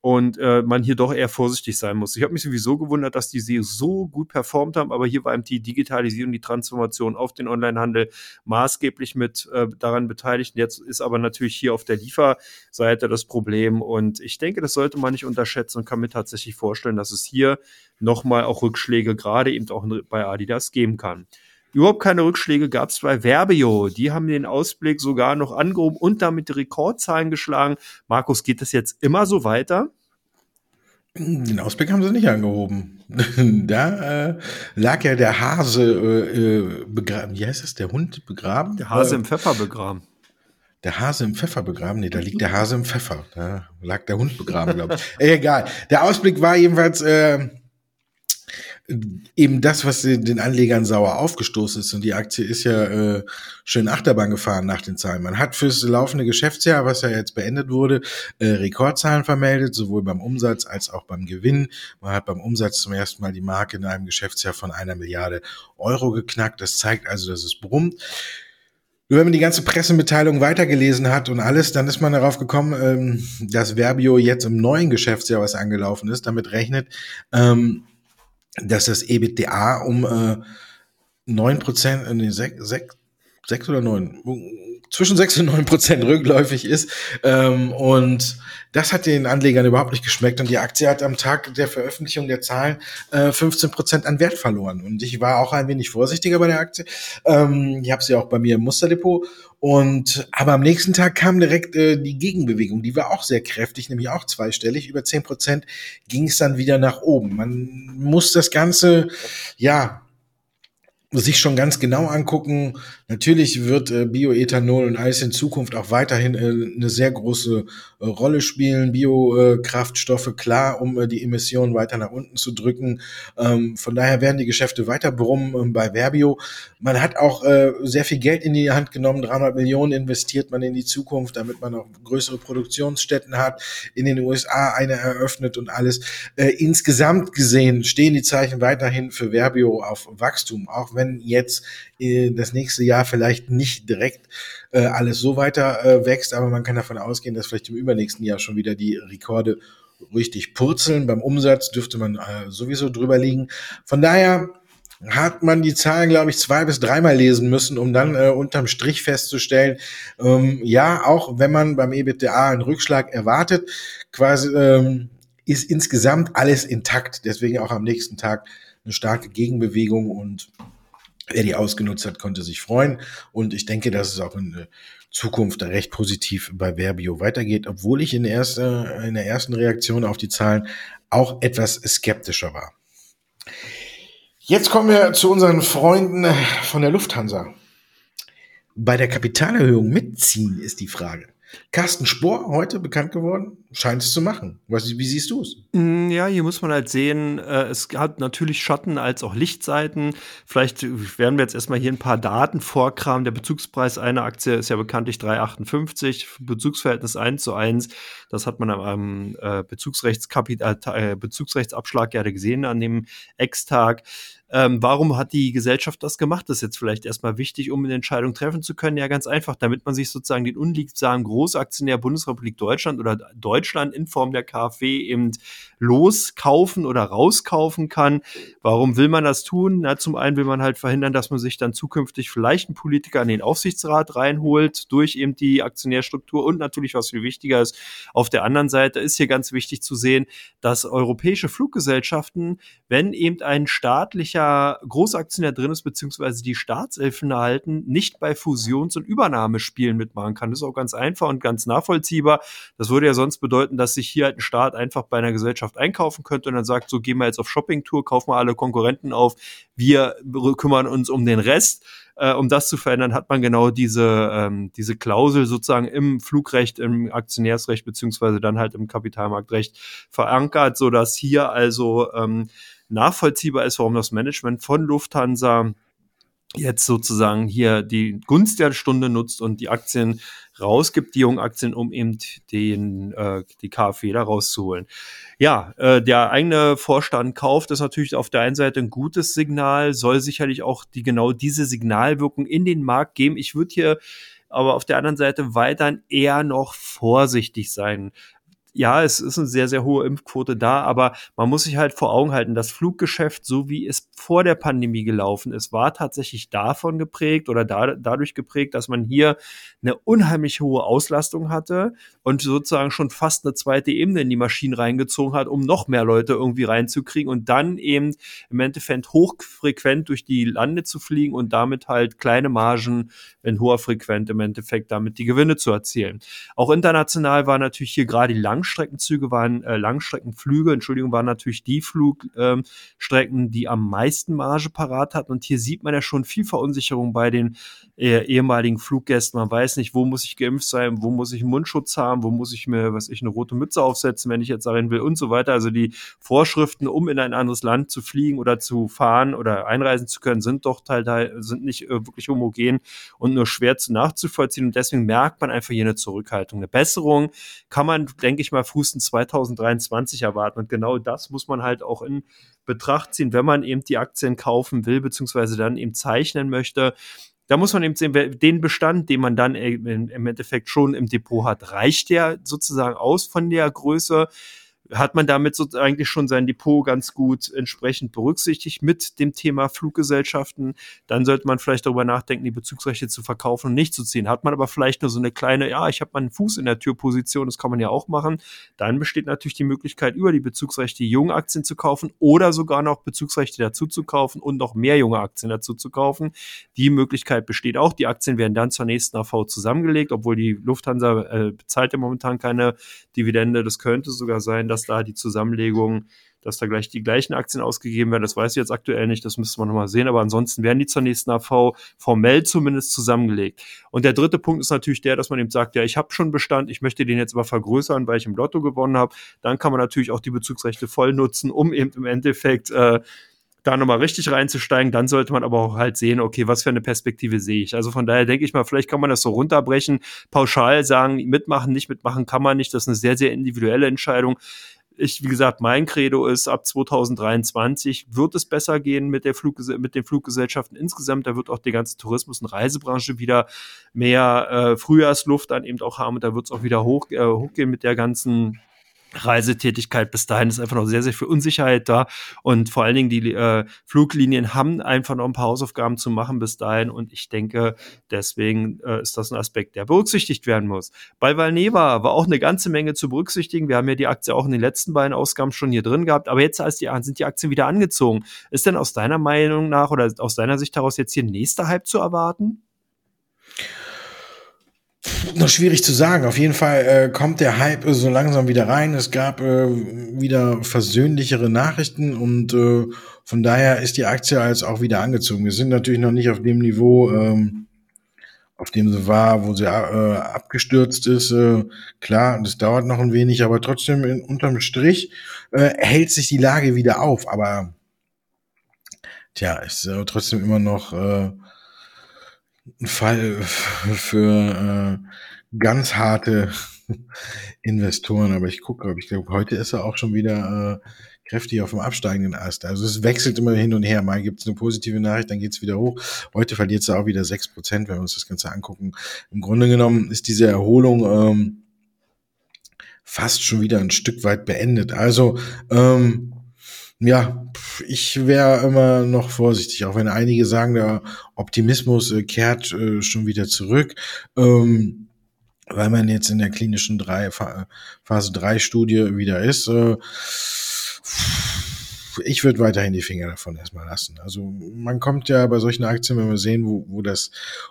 B: und äh, man hier doch eher vorsichtig sein muss. Ich habe mich sowieso gewundert, dass die sie so gut performt haben, aber hier war eben die Digitalisierung, die Transformation auf den Onlinehandel maßgeblich mit äh, daran beteiligt. Jetzt ist aber natürlich hier auf der Lieferseite das Problem und ich denke, das sollte man nicht unterschätzen und kann mir tatsächlich vorstellen, dass es hier nochmal auch Rückschläge gerade eben auch bei Adidas geben kann. Überhaupt keine Rückschläge gab es bei Verbio. Die haben den Ausblick sogar noch angehoben und damit die Rekordzahlen geschlagen. Markus, geht das jetzt immer so weiter?
A: Den Ausblick haben sie nicht angehoben. <laughs> da äh, lag ja der Hase äh, äh, begraben. Wie heißt das? Der Hund begraben?
B: Der Hase im Pfeffer begraben.
A: Der Hase im Pfeffer begraben? Nee, da liegt der Hase im Pfeffer. Da lag der Hund begraben, glaube ich. <laughs> Egal. Der Ausblick war jedenfalls äh, eben das, was den Anlegern sauer aufgestoßen ist. Und die Aktie ist ja äh, schön Achterbahn gefahren nach den Zahlen. Man hat fürs laufende Geschäftsjahr, was ja jetzt beendet wurde, äh, Rekordzahlen vermeldet, sowohl beim Umsatz als auch beim Gewinn. Man hat beim Umsatz zum ersten Mal die Marke in einem Geschäftsjahr von einer Milliarde Euro geknackt. Das zeigt also, dass es brummt. Nur wenn man die ganze Pressemitteilung weitergelesen hat und alles, dann ist man darauf gekommen, ähm, dass Verbio jetzt im neuen Geschäftsjahr, was angelaufen ist, damit rechnet, ähm, dass das EBITDA um äh, 9 Prozent, äh, nee, 6, sechs oder neun, zwischen sechs und neun Prozent rückläufig ist. Ähm, und das hat den Anlegern überhaupt nicht geschmeckt. Und die Aktie hat am Tag der Veröffentlichung der Zahlen äh, 15 Prozent an Wert verloren. Und ich war auch ein wenig vorsichtiger bei der Aktie. Ähm, ich habe sie auch bei mir im Musterdepot. Und aber am nächsten Tag kam direkt äh, die Gegenbewegung. Die war auch sehr kräftig, nämlich auch zweistellig. Über 10 Prozent ging es dann wieder nach oben. Man muss das Ganze ja sich schon ganz genau angucken. Natürlich wird äh, Bioethanol und alles in Zukunft auch weiterhin äh, eine sehr große äh, Rolle spielen. Biokraftstoffe, äh, klar, um äh, die Emissionen weiter nach unten zu drücken. Ähm, von daher werden die Geschäfte weiter brummen ähm, bei Verbio. Man hat auch äh, sehr viel Geld in die Hand genommen. 300 Millionen investiert man in die Zukunft, damit man auch größere Produktionsstätten hat. In den USA eine eröffnet und alles. insgesamt gesehen stehen die Zeichen weiterhin für Verbio auf Wachstum, auch wenn jetzt äh, das nächste Jahr vielleicht nicht direkt äh, alles so weiter äh, wächst, aber man kann davon ausgehen, dass vielleicht im übernächsten Jahr schon wieder die Rekorde richtig purzeln. Beim Umsatz dürfte man äh, sowieso drüber liegen. Von daher hat man die Zahlen, glaube ich, zwei bis dreimal lesen müssen, um dann äh, unterm Strich festzustellen, ähm, ja, auch wenn man beim EBITDA einen Rückschlag erwartet, quasi ähm, ist insgesamt alles intakt. Deswegen auch am nächsten Tag eine starke Gegenbewegung und Wer die ausgenutzt hat, konnte sich freuen. Und ich denke, dass es auch in Zukunft recht positiv bei Verbio weitergeht, obwohl ich in der, erste, in der ersten Reaktion auf die Zahlen auch etwas skeptischer war. Jetzt kommen wir zu unseren Freunden von der Lufthansa. Bei der Kapitalerhöhung mitziehen ist die Frage. Carsten Spohr heute bekannt geworden, scheint es zu machen. Was, wie siehst du es?
B: Mm, ja, hier muss man halt sehen, äh, es hat natürlich Schatten als auch Lichtseiten. Vielleicht werden wir jetzt erstmal hier ein paar Daten vorkramen. Der Bezugspreis einer Aktie ist ja bekanntlich 3,58, Bezugsverhältnis 1 zu 1. Das hat man am äh, Bezugsrechtskapital, äh, Bezugsrechtsabschlag gerade gesehen an dem Ex-Tag. Ähm, warum hat die Gesellschaft das gemacht? Das ist jetzt vielleicht erstmal wichtig, um eine Entscheidung treffen zu können. Ja, ganz einfach, damit man sich sozusagen den unliebsamen Großaktionär Bundesrepublik Deutschland oder Deutschland in Form der KfW eben loskaufen oder rauskaufen kann. Warum will man das tun? Na, zum einen will man halt verhindern, dass man sich dann zukünftig vielleicht einen Politiker in den Aufsichtsrat reinholt durch eben die Aktionärstruktur und natürlich, was viel wichtiger ist, auf der anderen Seite ist hier ganz wichtig zu sehen, dass europäische Fluggesellschaften, wenn eben ein staatlicher welcher Großaktionär drin ist, beziehungsweise die Staatselfen erhalten, nicht bei Fusions- und Übernahmespielen mitmachen kann. Das ist auch ganz einfach und ganz nachvollziehbar. Das würde ja sonst bedeuten, dass sich hier halt ein Staat einfach bei einer Gesellschaft einkaufen könnte und dann sagt, so gehen wir jetzt auf Shoppingtour, kaufen wir alle Konkurrenten auf, wir kümmern uns um den Rest. Äh, um das zu verändern, hat man genau diese, ähm, diese Klausel sozusagen im Flugrecht, im Aktionärsrecht beziehungsweise dann halt im Kapitalmarktrecht verankert, so dass hier also ähm, nachvollziehbar ist, warum das Management von Lufthansa jetzt sozusagen hier die Gunst der Stunde nutzt und die Aktien rausgibt, die jungen Aktien, um eben den, äh, die KfW da rauszuholen. Ja, äh, der eigene Vorstand kauft ist natürlich auf der einen Seite ein gutes Signal, soll sicherlich auch die genau diese Signalwirkung in den Markt geben. Ich würde hier aber auf der anderen Seite weiterhin eher noch vorsichtig sein ja, es ist eine sehr, sehr hohe Impfquote da, aber man muss sich halt vor Augen halten, das Fluggeschäft, so wie es vor der Pandemie gelaufen ist, war tatsächlich davon geprägt oder da, dadurch geprägt, dass man hier eine unheimlich hohe Auslastung hatte und sozusagen schon fast eine zweite Ebene in die Maschinen reingezogen hat, um noch mehr Leute irgendwie reinzukriegen und dann eben im Endeffekt hochfrequent durch die Lande zu fliegen und damit halt kleine Margen in hoher Frequenz im Endeffekt damit die Gewinne zu erzielen. Auch international war natürlich hier gerade die Langstrecke Langstreckenzüge waren, äh, Langstreckenflüge, Entschuldigung, waren natürlich die Flugstrecken, ähm, die am meisten Marge parat hatten. Und hier sieht man ja schon viel Verunsicherung bei den äh, ehemaligen Fluggästen. Man weiß nicht, wo muss ich geimpft sein, wo muss ich einen Mundschutz haben, wo muss ich mir, was ich, eine rote Mütze aufsetzen, wenn ich jetzt darin will und so weiter. Also die Vorschriften, um in ein anderes Land zu fliegen oder zu fahren oder einreisen zu können, sind doch teilweise, sind nicht äh, wirklich homogen und nur schwer zu nachzuvollziehen. Und deswegen merkt man einfach hier eine Zurückhaltung. Eine Besserung kann man, denke ich mal, frühestens 2023 erwarten. Und genau das muss man halt auch in Betracht ziehen, wenn man eben die Aktien kaufen will, beziehungsweise dann eben zeichnen möchte. Da muss man eben sehen, den Bestand, den man dann im Endeffekt schon im Depot hat, reicht der sozusagen aus von der Größe hat man damit so eigentlich schon sein Depot ganz gut entsprechend berücksichtigt mit dem Thema Fluggesellschaften. Dann sollte man vielleicht darüber nachdenken, die Bezugsrechte zu verkaufen und nicht zu ziehen. Hat man aber vielleicht nur so eine kleine, ja, ich habe meinen Fuß in der Türposition, das kann man ja auch machen. Dann besteht natürlich die Möglichkeit, über die Bezugsrechte junge Aktien zu kaufen oder sogar noch Bezugsrechte dazu zu kaufen und noch mehr junge Aktien dazu zu kaufen. Die Möglichkeit besteht auch. Die Aktien werden dann zur nächsten AV zusammengelegt, obwohl die Lufthansa äh, bezahlt ja momentan keine Dividende. Das könnte sogar sein, dass da die Zusammenlegung dass da gleich die gleichen Aktien ausgegeben werden. Das weiß ich jetzt aktuell nicht, das müsste man nochmal sehen, aber ansonsten werden die zur nächsten AV formell zumindest zusammengelegt. Und der dritte Punkt ist natürlich der, dass man eben sagt, ja, ich habe schon Bestand, ich möchte den jetzt aber vergrößern, weil ich im Lotto gewonnen habe. Dann kann man natürlich auch die Bezugsrechte voll nutzen, um eben im Endeffekt äh, da nochmal richtig reinzusteigen, dann sollte man aber auch halt sehen, okay, was für eine Perspektive sehe ich. Also von daher denke ich mal, vielleicht kann man das so runterbrechen, pauschal sagen, mitmachen, nicht mitmachen kann man nicht. Das ist eine sehr, sehr individuelle Entscheidung. Ich, wie gesagt, mein Credo ist, ab 2023 wird es besser gehen mit, der Flugges mit den Fluggesellschaften insgesamt. Da wird auch die ganze Tourismus- und Reisebranche wieder mehr äh, Frühjahrsluft dann eben auch haben und da wird es auch wieder hoch, äh, hochgehen mit der ganzen Reisetätigkeit bis dahin ist einfach noch sehr, sehr viel Unsicherheit da. Und vor allen Dingen die äh, Fluglinien haben einfach noch ein paar Hausaufgaben zu machen bis dahin. Und ich denke, deswegen äh, ist das ein Aspekt, der berücksichtigt werden muss. Bei Valneva war auch eine ganze Menge zu berücksichtigen. Wir haben ja die Aktie auch in den letzten beiden Ausgaben schon hier drin gehabt. Aber jetzt die, sind die Aktien wieder angezogen. Ist denn aus deiner Meinung nach oder aus deiner Sicht heraus jetzt hier nächster Hype zu erwarten?
A: Noch schwierig zu sagen. Auf jeden Fall äh, kommt der Hype so langsam wieder rein. Es gab äh, wieder versöhnlichere Nachrichten und äh, von daher ist die Aktie als auch wieder angezogen. Wir sind natürlich noch nicht auf dem Niveau, ähm, auf dem sie war, wo sie äh, abgestürzt ist. Äh, klar, das dauert noch ein wenig, aber trotzdem in, unterm Strich äh, hält sich die Lage wieder auf. Aber tja, ist äh, trotzdem immer noch äh, ein Fall für äh, ganz harte <laughs> Investoren, aber ich gucke, ich glaube, heute ist er auch schon wieder äh, kräftig auf dem absteigenden Ast. Also es wechselt immer hin und her. Mal gibt es eine positive Nachricht, dann geht es wieder hoch. Heute verliert es auch wieder sechs Prozent, wenn wir uns das Ganze angucken. Im Grunde genommen ist diese Erholung ähm, fast schon wieder ein Stück weit beendet. Also ähm, ja, ich wäre immer noch vorsichtig, auch wenn einige sagen, der Optimismus äh, kehrt äh, schon wieder zurück. Ähm, weil man jetzt in der klinischen drei, Phase 3 Studie wieder ist. Äh, ich würde weiterhin die Finger davon erstmal lassen. Also man kommt ja bei solchen Aktien, wenn wir sehen, wo, wo das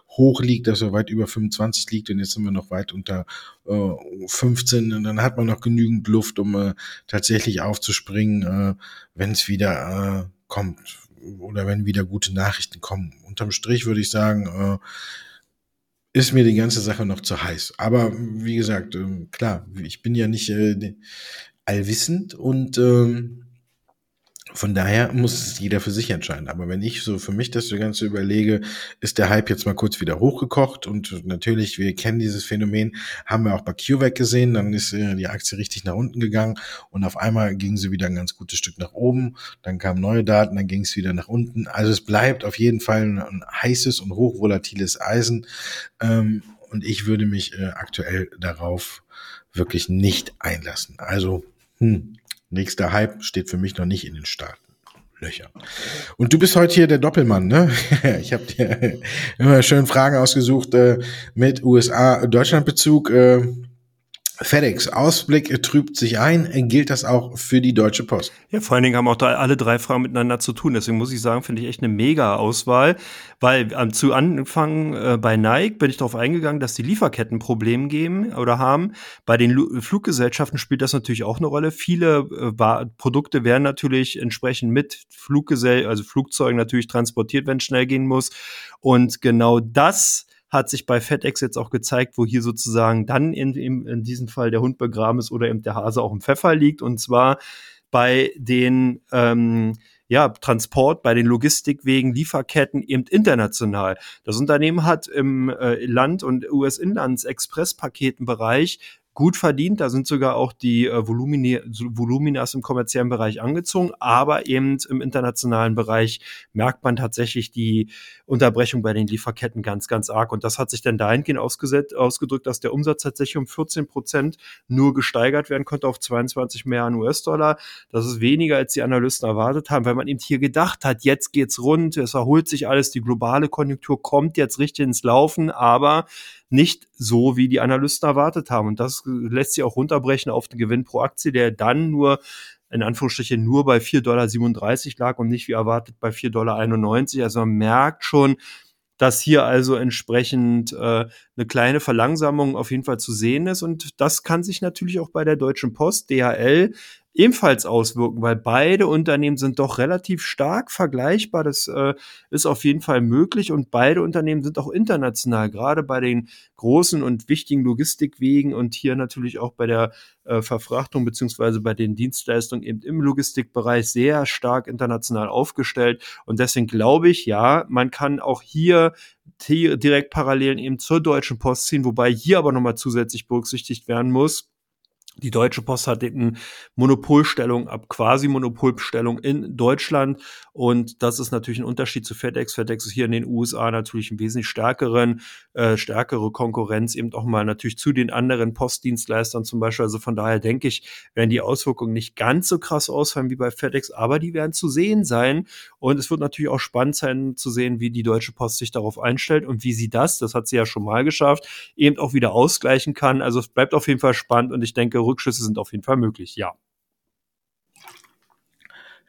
A: hoch liegt, dass er weit über 25 liegt und jetzt sind wir noch weit unter äh, 15 und dann hat man noch genügend Luft, um äh, tatsächlich aufzuspringen, äh, wenn es wieder äh, kommt oder wenn wieder gute Nachrichten kommen. Unterm Strich würde ich sagen, äh, ist mir die ganze Sache noch zu heiß. Aber wie gesagt, äh, klar, ich bin ja nicht äh, allwissend und ähm, von daher muss es jeder für sich entscheiden. Aber wenn ich so für mich das Ganze überlege, ist der Hype jetzt mal kurz wieder hochgekocht und natürlich, wir kennen dieses Phänomen, haben wir auch bei CureVac gesehen, dann ist äh, die Aktie richtig nach unten gegangen und auf einmal ging sie wieder ein ganz gutes Stück nach oben, dann kamen neue Daten, dann ging es wieder nach unten. Also es bleibt auf jeden Fall ein, heißes und hochvolatiles Eisen ähm, und ich würde mich äh, aktuell darauf wirklich nicht einlassen. Also, hm, Nächster Hype steht für mich noch nicht in den Starten. Löcher. Und du bist heute hier der Doppelmann, ne? <laughs> ich habe dir immer schön Fragen ausgesucht äh, mit USA-Deutschland-Bezug. Äh, FedEx, Ausblick trübt sich ein. Gilt das auch für die Deutsche Post?
B: Ja, vor allen Dingen haben auch da alle drei Fragen miteinander zu tun. Deswegen muss ich sagen, finde ich echt eine mega Auswahl. Weil ähm, zu Anfang äh, bei Nike bin ich darauf eingegangen, dass die Lieferketten Probleme geben oder haben. Bei den Lu Fluggesellschaften spielt das natürlich auch eine Rolle. Viele äh, Produkte werden natürlich entsprechend mit Fluggesell also Flugzeugen natürlich transportiert, wenn es schnell gehen muss. Und genau das hat sich bei FedEx jetzt auch gezeigt, wo hier sozusagen dann in, in, diesem Fall der Hund begraben ist oder eben der Hase auch im Pfeffer liegt. Und zwar bei den ähm, ja, Transport bei den Logistikwegen, Lieferketten eben international. Das Unternehmen hat im äh, Land- und US-Inlands-Express-Paketenbereich gut verdient. Da sind sogar auch die äh, Voluminas im kommerziellen Bereich angezogen. Aber eben im internationalen Bereich merkt man tatsächlich die Unterbrechung bei den Lieferketten ganz, ganz arg. Und das hat sich dann dahingehend ausgedrückt, dass der Umsatz tatsächlich um 14 Prozent nur gesteigert werden konnte auf 22 mehr an US-Dollar. Das ist weniger, als die Analysten erwartet haben, weil man eben hier gedacht hat, jetzt geht's rund, es erholt sich alles, die globale Konjunktur kommt jetzt richtig ins Laufen, aber nicht so, wie die Analysten erwartet haben. Und das lässt sich auch runterbrechen auf den Gewinn pro Aktie, der dann nur in Anführungsstrichen nur bei 4,37 Dollar lag und nicht wie erwartet bei 4,91 Dollar. Also man merkt schon, dass hier also entsprechend äh, eine kleine Verlangsamung auf jeden Fall zu sehen ist. Und das kann sich natürlich auch bei der Deutschen Post, DHL, ebenfalls auswirken, weil beide Unternehmen sind doch relativ stark vergleichbar. Das äh, ist auf jeden Fall möglich und beide Unternehmen sind auch international, gerade bei den großen und wichtigen Logistikwegen und hier natürlich auch bei der äh, Verfrachtung beziehungsweise bei den Dienstleistungen eben im Logistikbereich sehr stark international aufgestellt. Und deswegen glaube ich, ja, man kann auch hier direkt Parallelen eben zur Deutschen Post ziehen, wobei hier aber nochmal zusätzlich berücksichtigt werden muss, die Deutsche Post hat eben Monopolstellung ab quasi Monopolstellung in Deutschland und das ist natürlich ein Unterschied zu FedEx. FedEx ist hier in den USA natürlich ein wesentlich stärkeren, äh, stärkere Konkurrenz eben auch mal natürlich zu den anderen Postdienstleistern zum Beispiel. Also von daher denke ich, werden die Auswirkungen nicht ganz so krass ausfallen wie bei FedEx, aber die werden zu sehen sein und es wird natürlich auch spannend sein zu sehen, wie die Deutsche Post sich darauf einstellt und wie sie das, das hat sie ja schon mal geschafft, eben auch wieder ausgleichen kann. Also es bleibt auf jeden Fall spannend und ich denke, Rückschlüsse sind auf jeden Fall möglich, ja.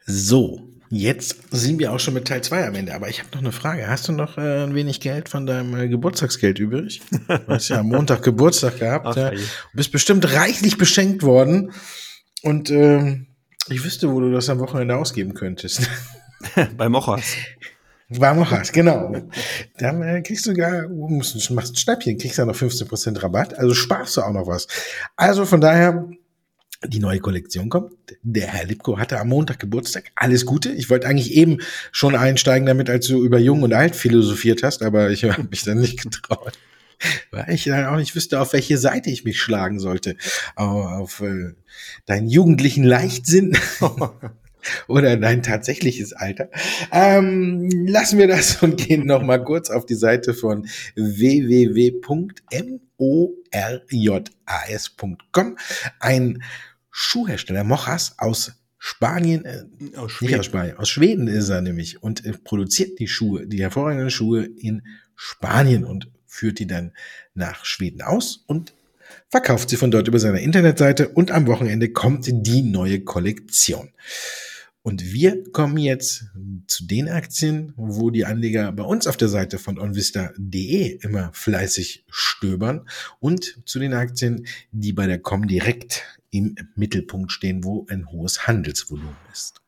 A: So, jetzt sind wir auch schon mit Teil 2 am Ende. Aber ich habe noch eine Frage. Hast du noch äh, ein wenig Geld von deinem äh, Geburtstagsgeld übrig? <laughs> Du hast ja am Montag Geburtstag gehabt. Ach, ja. Du bist bestimmt reichlich beschenkt worden. Und ähm, ich wüsste, wo du das am Wochenende ausgeben könntest. <laughs>
B: Bei Mochas.
A: Bei Mochas, genau. Dann äh, kriegst du gar, musst, machst ein Schnäppchen, kriegst ja noch 15% Rabatt. Also sparst du auch noch was. Also von daher, die neue Kollektion kommt. Der Herr Lipko hatte am Montag Geburtstag. Alles Gute. Ich wollte eigentlich eben schon einsteigen damit, als du über Jung und Alt philosophiert hast, aber ich habe mich dann nicht getraut. Weil ich dann auch nicht wüsste, auf welche Seite ich mich schlagen sollte. Auf äh, deinen jugendlichen Leichtsinn <laughs> oder dein tatsächliches Alter. Ähm, lassen wir das und gehen noch mal kurz auf die Seite von www.morjas.com. Ein Schuhhersteller Mochas aus Spanien, äh, aus Schweden. nicht aus Spanien, aus Schweden ist er nämlich und äh, produziert die Schuhe, die hervorragenden Schuhe in Spanien und führt die dann nach Schweden aus und verkauft sie von dort über seine Internetseite und am Wochenende kommt die neue Kollektion. Und wir kommen jetzt zu den Aktien, wo die Anleger bei uns auf der Seite von onvista.de immer fleißig stöbern und zu den Aktien, die bei der Comdirect im Mittelpunkt stehen, wo ein hohes Handelsvolumen ist.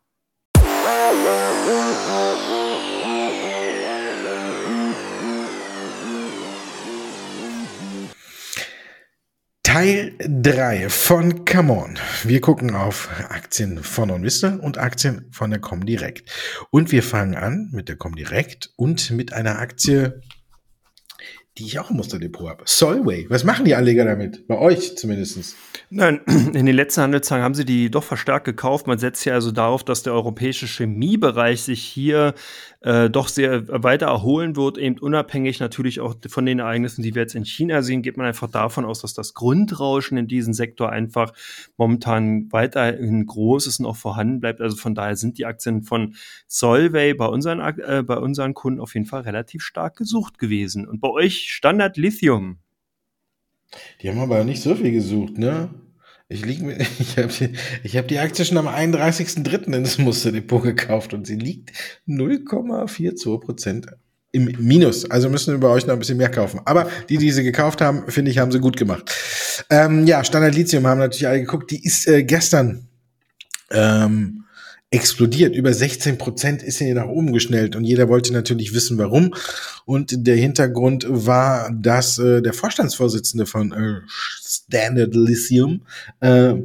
A: Teil 3 von Come On. Wir gucken auf Aktien von OnVista und Aktien von der Comdirect. Und wir fangen an mit der Comdirect und mit einer Aktie, die ich auch im Musterdepot habe. Solway. Was machen die Anleger damit? Bei euch zumindest.
B: Nein, <clears throat> in den letzten Handelstagen haben sie die doch verstärkt gekauft. Man setzt ja also darauf, dass der europäische Chemiebereich sich hier äh, doch sehr weiter erholen wird, eben unabhängig natürlich auch von den Ereignissen, die wir jetzt in China sehen, geht man einfach davon aus, dass das Grundrauschen in diesem Sektor einfach momentan weiterhin groß ist und auch vorhanden bleibt. Also von daher sind die Aktien von Solvay bei unseren, äh, bei unseren Kunden auf jeden Fall relativ stark gesucht gewesen. Und bei euch Standard Lithium.
A: Die haben aber nicht so viel gesucht, ne? Ich, lieg mit, <laughs> ich habe ich hab die Aktie schon am 31.03. ins Musterdepot gekauft und sie liegt 0,42 Prozent im Minus. Also müssen wir bei euch noch ein bisschen mehr kaufen. Aber die, die sie gekauft haben, finde ich, haben sie gut gemacht. Ähm, ja, Standard Lithium haben natürlich alle geguckt. Die ist äh, gestern ähm, explodiert. Über 16 Prozent ist sie nach oben geschnellt und jeder wollte natürlich wissen, warum. Und der Hintergrund war, dass äh, der Vorstandsvorsitzende von äh, Standard Lithium äh,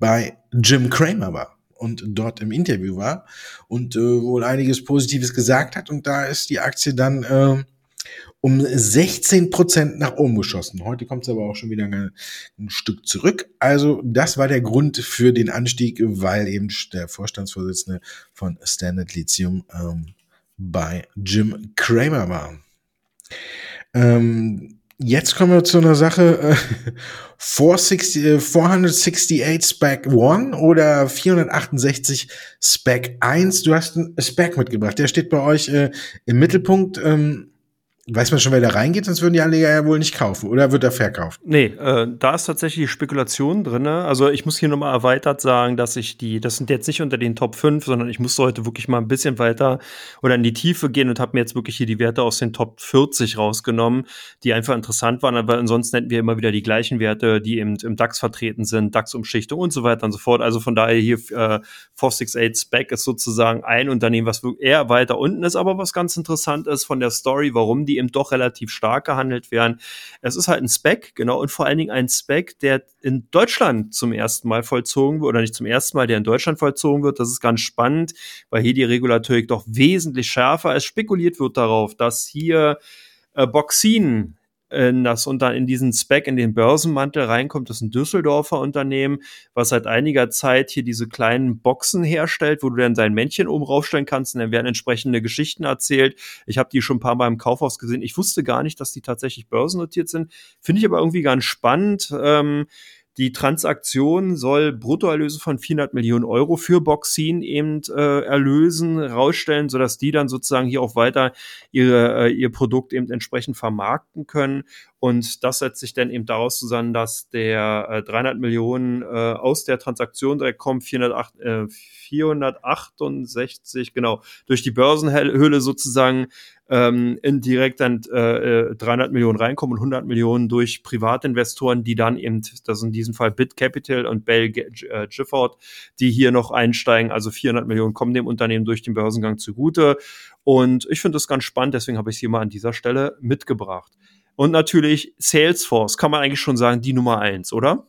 A: bei Jim Cramer war und dort im Interview war und äh, wohl einiges Positives gesagt hat. Und da ist die Aktie dann äh, um 16 Prozent nach oben geschossen. Heute kommt es aber auch schon wieder ein, ein, Stück zurück. Also das war der Grund für den Anstieg, weil eben der Vorstandsvorsitzende von Standard Lithium ähm, bei Jim Kramer war. Ähm, jetzt kommen wir zu einer Sache. Äh, 460, 468 äh, Spec 1 oder 468 Spec 1. Du hast einen Spec mitgebracht. Der steht bei euch äh, im Mittelpunkt. Ähm, Weiß man schon, wer da reingeht, sonst würden die Anleger ja wohl nicht kaufen. Oder wird er verkauft?
B: Nee, äh, da ist tatsächlich Spekulation drin. Also ich muss hier nochmal erweitert sagen, dass ich die, das sind jetzt nicht unter den Top 5, sondern ich musste heute wirklich mal ein bisschen weiter oder in die Tiefe gehen und habe mir jetzt wirklich hier die Werte aus den Top 40 rausgenommen, die einfach interessant waren, aber ansonsten hätten wir immer wieder die gleichen Werte, die eben im DAX vertreten sind, DAX-Umschichtung und so weiter und so fort. Also von daher hier äh, 468 Spec ist sozusagen ein Unternehmen, was eher weiter unten ist, aber was ganz interessant ist von der Story, warum die eben doch relativ stark gehandelt werden. Es ist halt ein Spec, genau, und vor allen Dingen ein Spec, der in Deutschland zum ersten Mal vollzogen wird, oder nicht zum ersten Mal, der in Deutschland vollzogen wird. Das ist ganz spannend, weil hier die Regulatorik doch wesentlich schärfer ist. Spekuliert wird darauf, dass hier äh, Boxin in das unter in diesen Spec in den Börsenmantel reinkommt. Das ist ein Düsseldorfer Unternehmen, was seit einiger Zeit hier diese kleinen Boxen herstellt, wo du dann dein Männchen oben raufstellen kannst und dann werden entsprechende Geschichten erzählt. Ich habe die schon ein paar Mal im Kaufhaus gesehen. Ich wusste gar nicht, dass die tatsächlich börsennotiert sind. Finde ich aber irgendwie ganz spannend. Ähm, die Transaktion soll Bruttoerlöse von 400 Millionen Euro für Boxin eben äh, erlösen, rausstellen, sodass die dann sozusagen hier auch weiter ihre, äh, ihr Produkt eben entsprechend vermarkten können. Und das setzt sich dann eben daraus zusammen, dass der äh, 300 Millionen äh, aus der Transaktion direkt kommen, 408, äh, 468, genau, durch die Börsenhöhle sozusagen ähm, indirekt dann äh, 300 äh, Millionen reinkommen und 100 Millionen durch Privatinvestoren, die dann eben, das in diesem Fall Bit Capital und Bell äh, Gifford, die hier noch einsteigen. Also 400 Millionen kommen dem Unternehmen durch den Börsengang zugute. Und ich finde das ganz spannend, deswegen habe ich es hier mal an dieser Stelle mitgebracht. Und natürlich Salesforce, kann man eigentlich schon sagen, die Nummer eins, oder?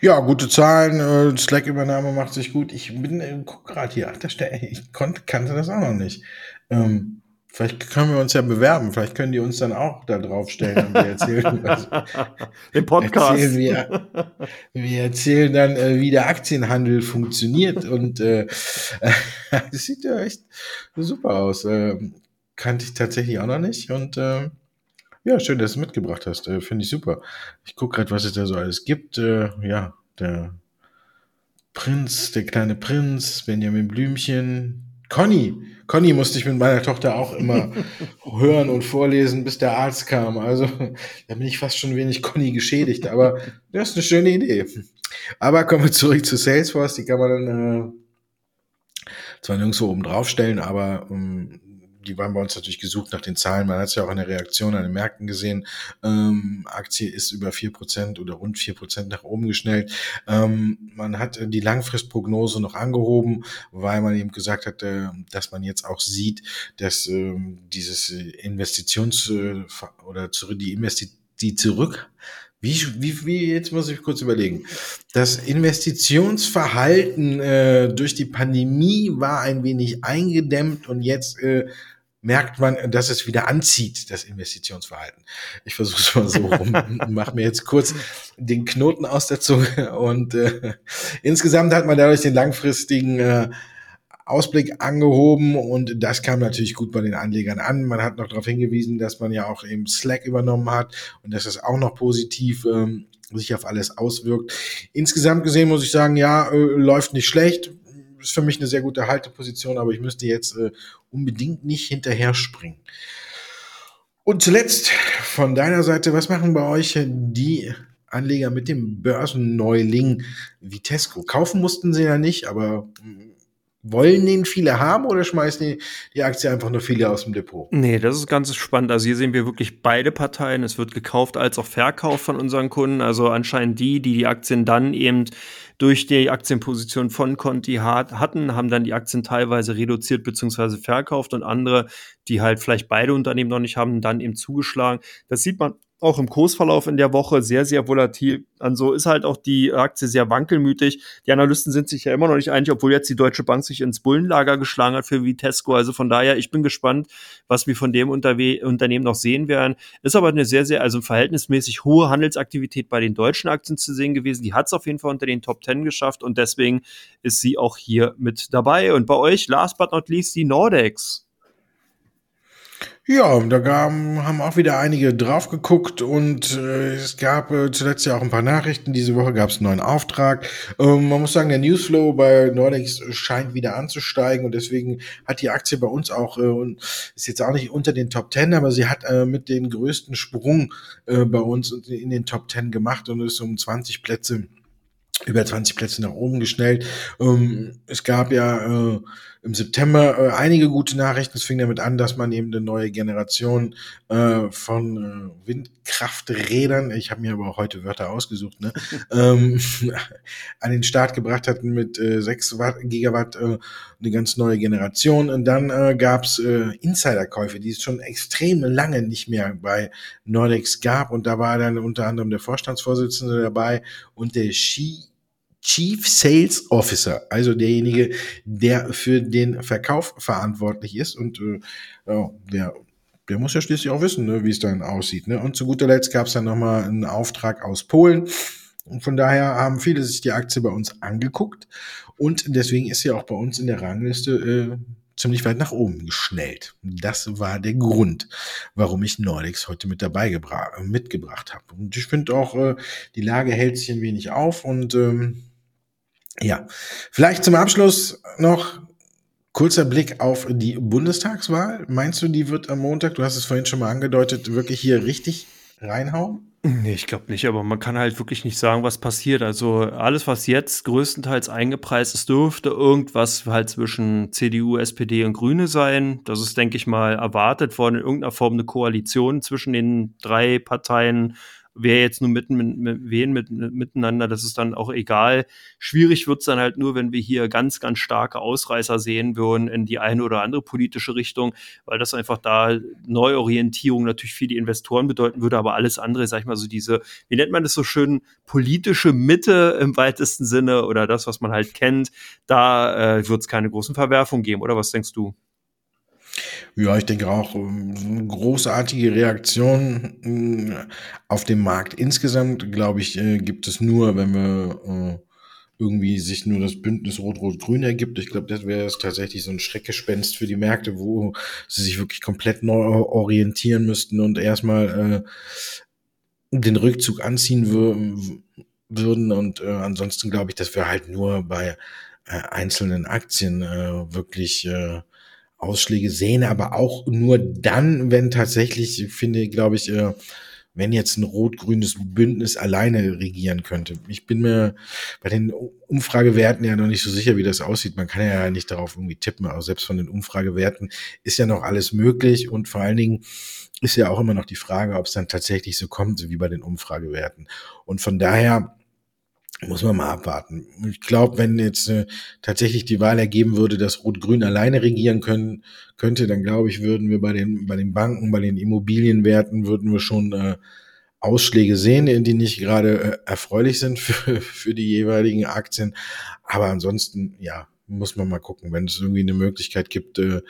A: Ja, gute Zahlen, äh, Slack-Übernahme macht sich gut. Ich bin, äh, guck gerade hier, ach, da <laughs> ich konnte, kannte das auch noch nicht. Ähm, Vielleicht können wir uns ja bewerben. Vielleicht können die uns dann auch da draufstellen und wir erzählen <laughs> was.
B: Den Podcast.
A: Erzählen wir, wir erzählen dann, äh, wie der Aktienhandel funktioniert und äh, <laughs> das sieht ja echt super aus. Äh, kannte ich tatsächlich auch noch nicht und äh, ja, schön, dass du es mitgebracht hast. Äh, Finde ich super. Ich gucke gerade, was es da so alles gibt. Äh, ja, der Prinz, der kleine Prinz, Benjamin Blümchen, Conny. Conny musste ich mit meiner Tochter auch immer <laughs> hören und vorlesen, bis der Arzt kam. Also da bin ich fast schon wenig Conny geschädigt, aber das ist eine schöne Idee. Aber kommen wir zurück zu Salesforce. Die kann man dann äh, zwar nirgendwo oben draufstellen, aber ähm, die waren bei uns natürlich gesucht nach den Zahlen. Man hat es ja auch in der Reaktion an den Märkten gesehen. Ähm, Aktie ist über vier Prozent oder rund vier Prozent nach oben geschnellt. Ähm, man hat die Langfristprognose noch angehoben, weil man eben gesagt hat, äh, dass man jetzt auch sieht, dass ähm, dieses Investitions- äh, oder die Investi die zurück wie, wie, wie, jetzt muss ich kurz überlegen. Das Investitionsverhalten äh, durch die Pandemie war ein wenig eingedämmt und jetzt äh, merkt man, dass es wieder anzieht, das Investitionsverhalten. Ich versuche es mal so rum, <laughs> mache mir jetzt kurz den Knoten aus der Zunge und äh, insgesamt hat man dadurch den langfristigen äh, Ausblick angehoben und das kam natürlich gut bei den Anlegern an. Man hat noch darauf hingewiesen, dass man ja auch eben Slack übernommen hat und dass es auch noch positiv ähm, sich auf alles auswirkt. Insgesamt gesehen muss ich sagen, ja, äh, läuft nicht schlecht. Ist für mich eine sehr gute Halteposition, aber ich müsste jetzt äh, unbedingt nicht hinterher springen. Und zuletzt von deiner Seite, was machen bei euch die Anleger mit dem Börsenneuling Vitesco? Kaufen mussten sie ja nicht, aber wollen den viele haben oder schmeißen die, die Aktie einfach nur viele aus dem Depot?
B: Nee, das ist ganz spannend. Also hier sehen wir wirklich beide Parteien. Es wird gekauft als auch verkauft von unseren Kunden. Also anscheinend die, die die Aktien dann eben durch die Aktienposition von Conti hatten, haben dann die Aktien teilweise reduziert bzw. verkauft und andere, die halt vielleicht beide Unternehmen noch nicht haben, dann eben zugeschlagen. Das sieht man auch im Kursverlauf in der Woche sehr, sehr volatil. Also ist halt auch die Aktie sehr wankelmütig. Die Analysten sind sich ja immer noch nicht einig, obwohl jetzt die Deutsche Bank sich ins Bullenlager geschlagen hat für Vitesco. Also von daher, ich bin gespannt, was wir von dem Unterwe Unternehmen noch sehen werden. Ist aber eine sehr, sehr, also verhältnismäßig hohe Handelsaktivität bei den deutschen Aktien zu sehen gewesen. Die hat es auf jeden Fall unter den Top Ten geschafft und deswegen ist sie auch hier mit dabei. Und bei euch, last but not least, die Nordex.
A: Ja, da gaben, haben auch wieder einige drauf geguckt und äh, es gab äh, zuletzt ja auch ein paar Nachrichten. Diese Woche gab es einen neuen Auftrag. Ähm, man muss sagen, der Newsflow bei Nordex scheint wieder anzusteigen und deswegen hat die Aktie bei uns auch, äh, ist jetzt auch nicht unter den Top Ten, aber sie hat äh, mit den größten Sprung äh, bei uns in den Top Ten gemacht und ist um 20 Plätze über 20 Plätze nach oben geschnellt. Ähm, es gab ja äh, im September äh, einige gute Nachrichten. Es fing damit an, dass man eben eine neue Generation äh, von äh, Windkrafträdern, ich habe mir aber auch heute Wörter ausgesucht, ne, <laughs> ähm, <laughs> an den Start gebracht hat mit äh, 6 Watt, Gigawatt, äh, eine ganz neue Generation. Und dann äh, gab es äh, Insiderkäufe, die es schon extrem lange nicht mehr bei Nordex gab. Und da war dann unter anderem der Vorstandsvorsitzende dabei und der Ski Chief Sales Officer, also derjenige, der für den Verkauf verantwortlich ist. Und äh, der, der muss ja schließlich auch wissen, ne, wie es dann aussieht. Ne? Und zu guter Letzt gab es dann nochmal einen Auftrag aus Polen. Und von daher haben viele sich die Aktie bei uns angeguckt. Und deswegen ist sie auch bei uns in der Rangliste äh, ziemlich weit nach oben geschnellt. Das war der Grund, warum ich Nordics heute mit dabei mitgebracht habe. Und ich finde auch, äh, die Lage hält sich ein wenig auf und ähm, ja, vielleicht zum Abschluss noch kurzer Blick auf die Bundestagswahl. Meinst du, die wird am Montag, du hast es vorhin schon mal angedeutet, wirklich hier richtig reinhauen?
B: Nee, ich glaube nicht, aber man kann halt wirklich nicht sagen, was passiert. Also alles, was jetzt größtenteils eingepreist ist, dürfte irgendwas halt zwischen CDU, SPD und Grüne sein. Das ist, denke ich mal, erwartet worden, in irgendeiner Form eine Koalition zwischen den drei Parteien wer jetzt nur mitten mit, mit wen mit, mit, miteinander, das ist dann auch egal. Schwierig wird's dann halt nur, wenn wir hier ganz, ganz starke Ausreißer sehen würden in die eine oder andere politische Richtung, weil das einfach da Neuorientierung natürlich für die Investoren bedeuten würde, aber alles andere, sag ich mal, so diese, wie nennt man das so schön, politische Mitte im weitesten Sinne oder das, was man halt kennt, da äh, wird es keine großen Verwerfungen geben, oder was denkst du?
A: Ja, ich denke auch, ähm, großartige Reaktion äh, auf dem Markt insgesamt, glaube ich, äh, gibt es nur, wenn wir äh, irgendwie sich nur das Bündnis Rot-Rot-Grün ergibt. Ich glaube, das wäre tatsächlich so ein Schreckgespenst für die Märkte, wo sie sich wirklich komplett neu orientieren müssten und erstmal den Rückzug anziehen würden. Und ansonsten glaube ich, dass wir halt nur bei einzelnen Aktien wirklich Ausschläge sehen, aber auch nur dann, wenn tatsächlich, ich finde, glaube ich, äh, wenn jetzt ein rot-grünes Bündnis alleine regieren könnte. Ich bin mir bei den Umfragewerten ja noch nicht so sicher, wie das aussieht. Man kann ja nicht darauf irgendwie tippen, aber selbst von den Umfragewerten ist ja noch alles möglich und vor allen Dingen ist ja auch immer noch die Frage, ob es dann tatsächlich so kommt, wie bei den Umfragewerten. Und von daher muss man mal abwarten. Ich glaube, wenn jetzt äh, tatsächlich die Wahl ergeben würde, dass Rot-Grün alleine regieren können, könnte, dann glaube ich, würden wir bei den, bei den Banken, bei den Immobilienwerten, würden wir schon äh, Ausschläge sehen, die nicht gerade äh, erfreulich sind für, für die jeweiligen Aktien. Aber ansonsten, ja, muss man mal gucken, wenn es irgendwie eine Möglichkeit gibt, äh,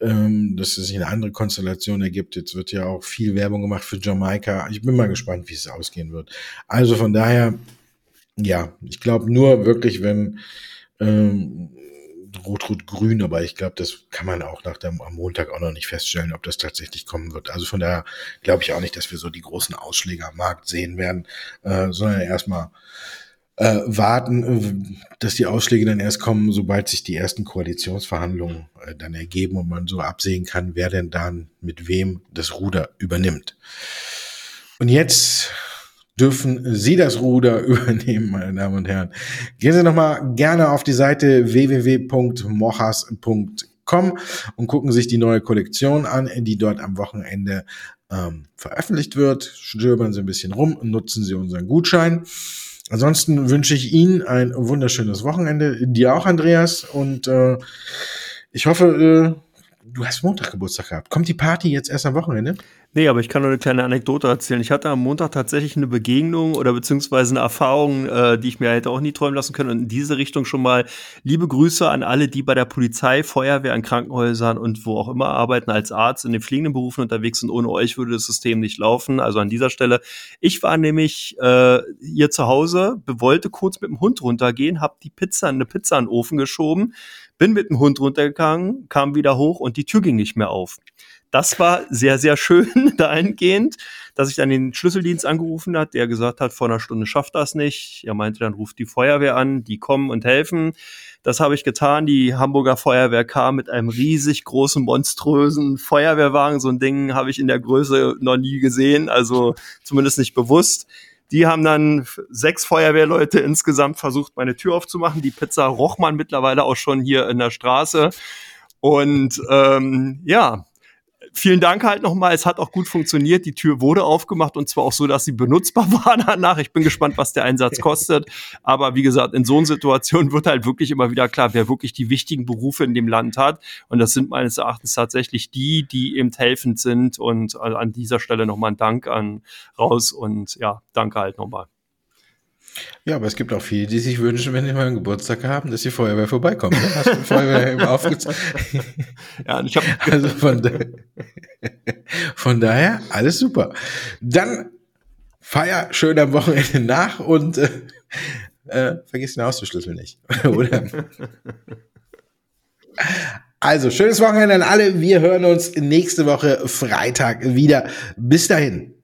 A: ähm, dass es sich eine andere Konstellation ergibt. Jetzt wird ja auch viel Werbung gemacht für Jamaika. Ich bin mal gespannt, wie es ausgehen wird. Also von daher, ja, ich glaube nur wirklich, wenn ähm, Rot-Rot-Grün, aber ich glaube, das kann man auch nach dem am Montag auch noch nicht feststellen, ob das tatsächlich kommen wird. Also von daher glaube ich auch nicht, dass wir so die großen Ausschläge am Markt sehen werden, äh, sondern erstmal äh, warten, äh, dass die Ausschläge dann erst kommen, sobald sich die ersten Koalitionsverhandlungen äh, dann ergeben und man so absehen kann, wer denn dann mit wem das Ruder übernimmt. Und jetzt dürfen Sie das Ruder <laughs> übernehmen, meine Damen und Herren. Gehen Sie nochmal gerne auf die Seite www.mochas.com und gucken sich die neue Kollektion an, die dort am Wochenende ähm, veröffentlicht wird. Stöbern Sie ein bisschen rum nutzen Sie unseren Gutschein. Ansonsten wünsche ich Ihnen ein wunderschönes Wochenende. Dir auch, Andreas. Und äh, ich hoffe, äh, du hast Montag Geburtstag gehabt. Kommt die Party jetzt erst am Wochenende?
B: Nee, aber ich kann nur eine kleine Anekdote erzählen. Ich hatte am Montag tatsächlich eine Begegnung oder beziehungsweise eine Erfahrung, äh, die ich mir hätte auch nie träumen lassen können. Und in diese Richtung schon mal liebe Grüße an alle, die bei der Polizei, Feuerwehr, an Krankenhäusern und wo auch immer arbeiten, als Arzt in den fliegenden Berufen unterwegs sind. Ohne euch würde das System nicht laufen. Also an dieser Stelle. Ich war nämlich äh, hier zu Hause, wollte kurz mit dem Hund runtergehen, habe die Pizza, eine Pizza in den Ofen geschoben, bin mit dem Hund runtergegangen, kam wieder hoch und die Tür ging nicht mehr auf. Das war sehr, sehr schön <laughs> dahingehend, dass ich dann den Schlüsseldienst angerufen hat, der gesagt hat, vor einer Stunde schafft das nicht. Er meinte, dann ruft die Feuerwehr an, die kommen und helfen. Das habe ich getan. Die Hamburger Feuerwehr kam mit einem riesig großen, monströsen Feuerwehrwagen. So ein Ding habe ich in der Größe noch nie gesehen, also zumindest nicht bewusst. Die haben dann sechs Feuerwehrleute insgesamt versucht, meine Tür aufzumachen. Die Pizza roch man mittlerweile auch schon hier in der Straße. Und ähm, ja, vielen Dank halt nochmal. Es hat auch gut funktioniert. Die Tür wurde aufgemacht und zwar auch so, dass sie benutzbar <laughs> war danach. Ich bin gespannt, was der Einsatz kostet. Aber wie gesagt, in so einer Situation wird halt wirklich immer wieder klar, wer wirklich die wichtigen Berufe in dem Land hat. Und das sind meines Erachtens tatsächlich die, die eben helfend sind. Und an dieser Stelle nochmal ein Dank an raus und ja, danke halt nochmal.
A: Ja, aber es gibt auch viele, die sich wünschen, wenn sie mal einen Geburtstag haben, dass die Feuerwehr vorbeikommt. Ne? Hast du Feuerwehr <laughs> eben aufgezeigt? ja, ich habe <laughs> also von, da von daher alles super. Dann feier schön am Wochenende nach und äh, äh, vergiss den Haustürschlüssel nicht, <laughs> oder? Also, schönes Wochenende an alle. Wir hören uns nächste Woche Freitag wieder. Bis dahin.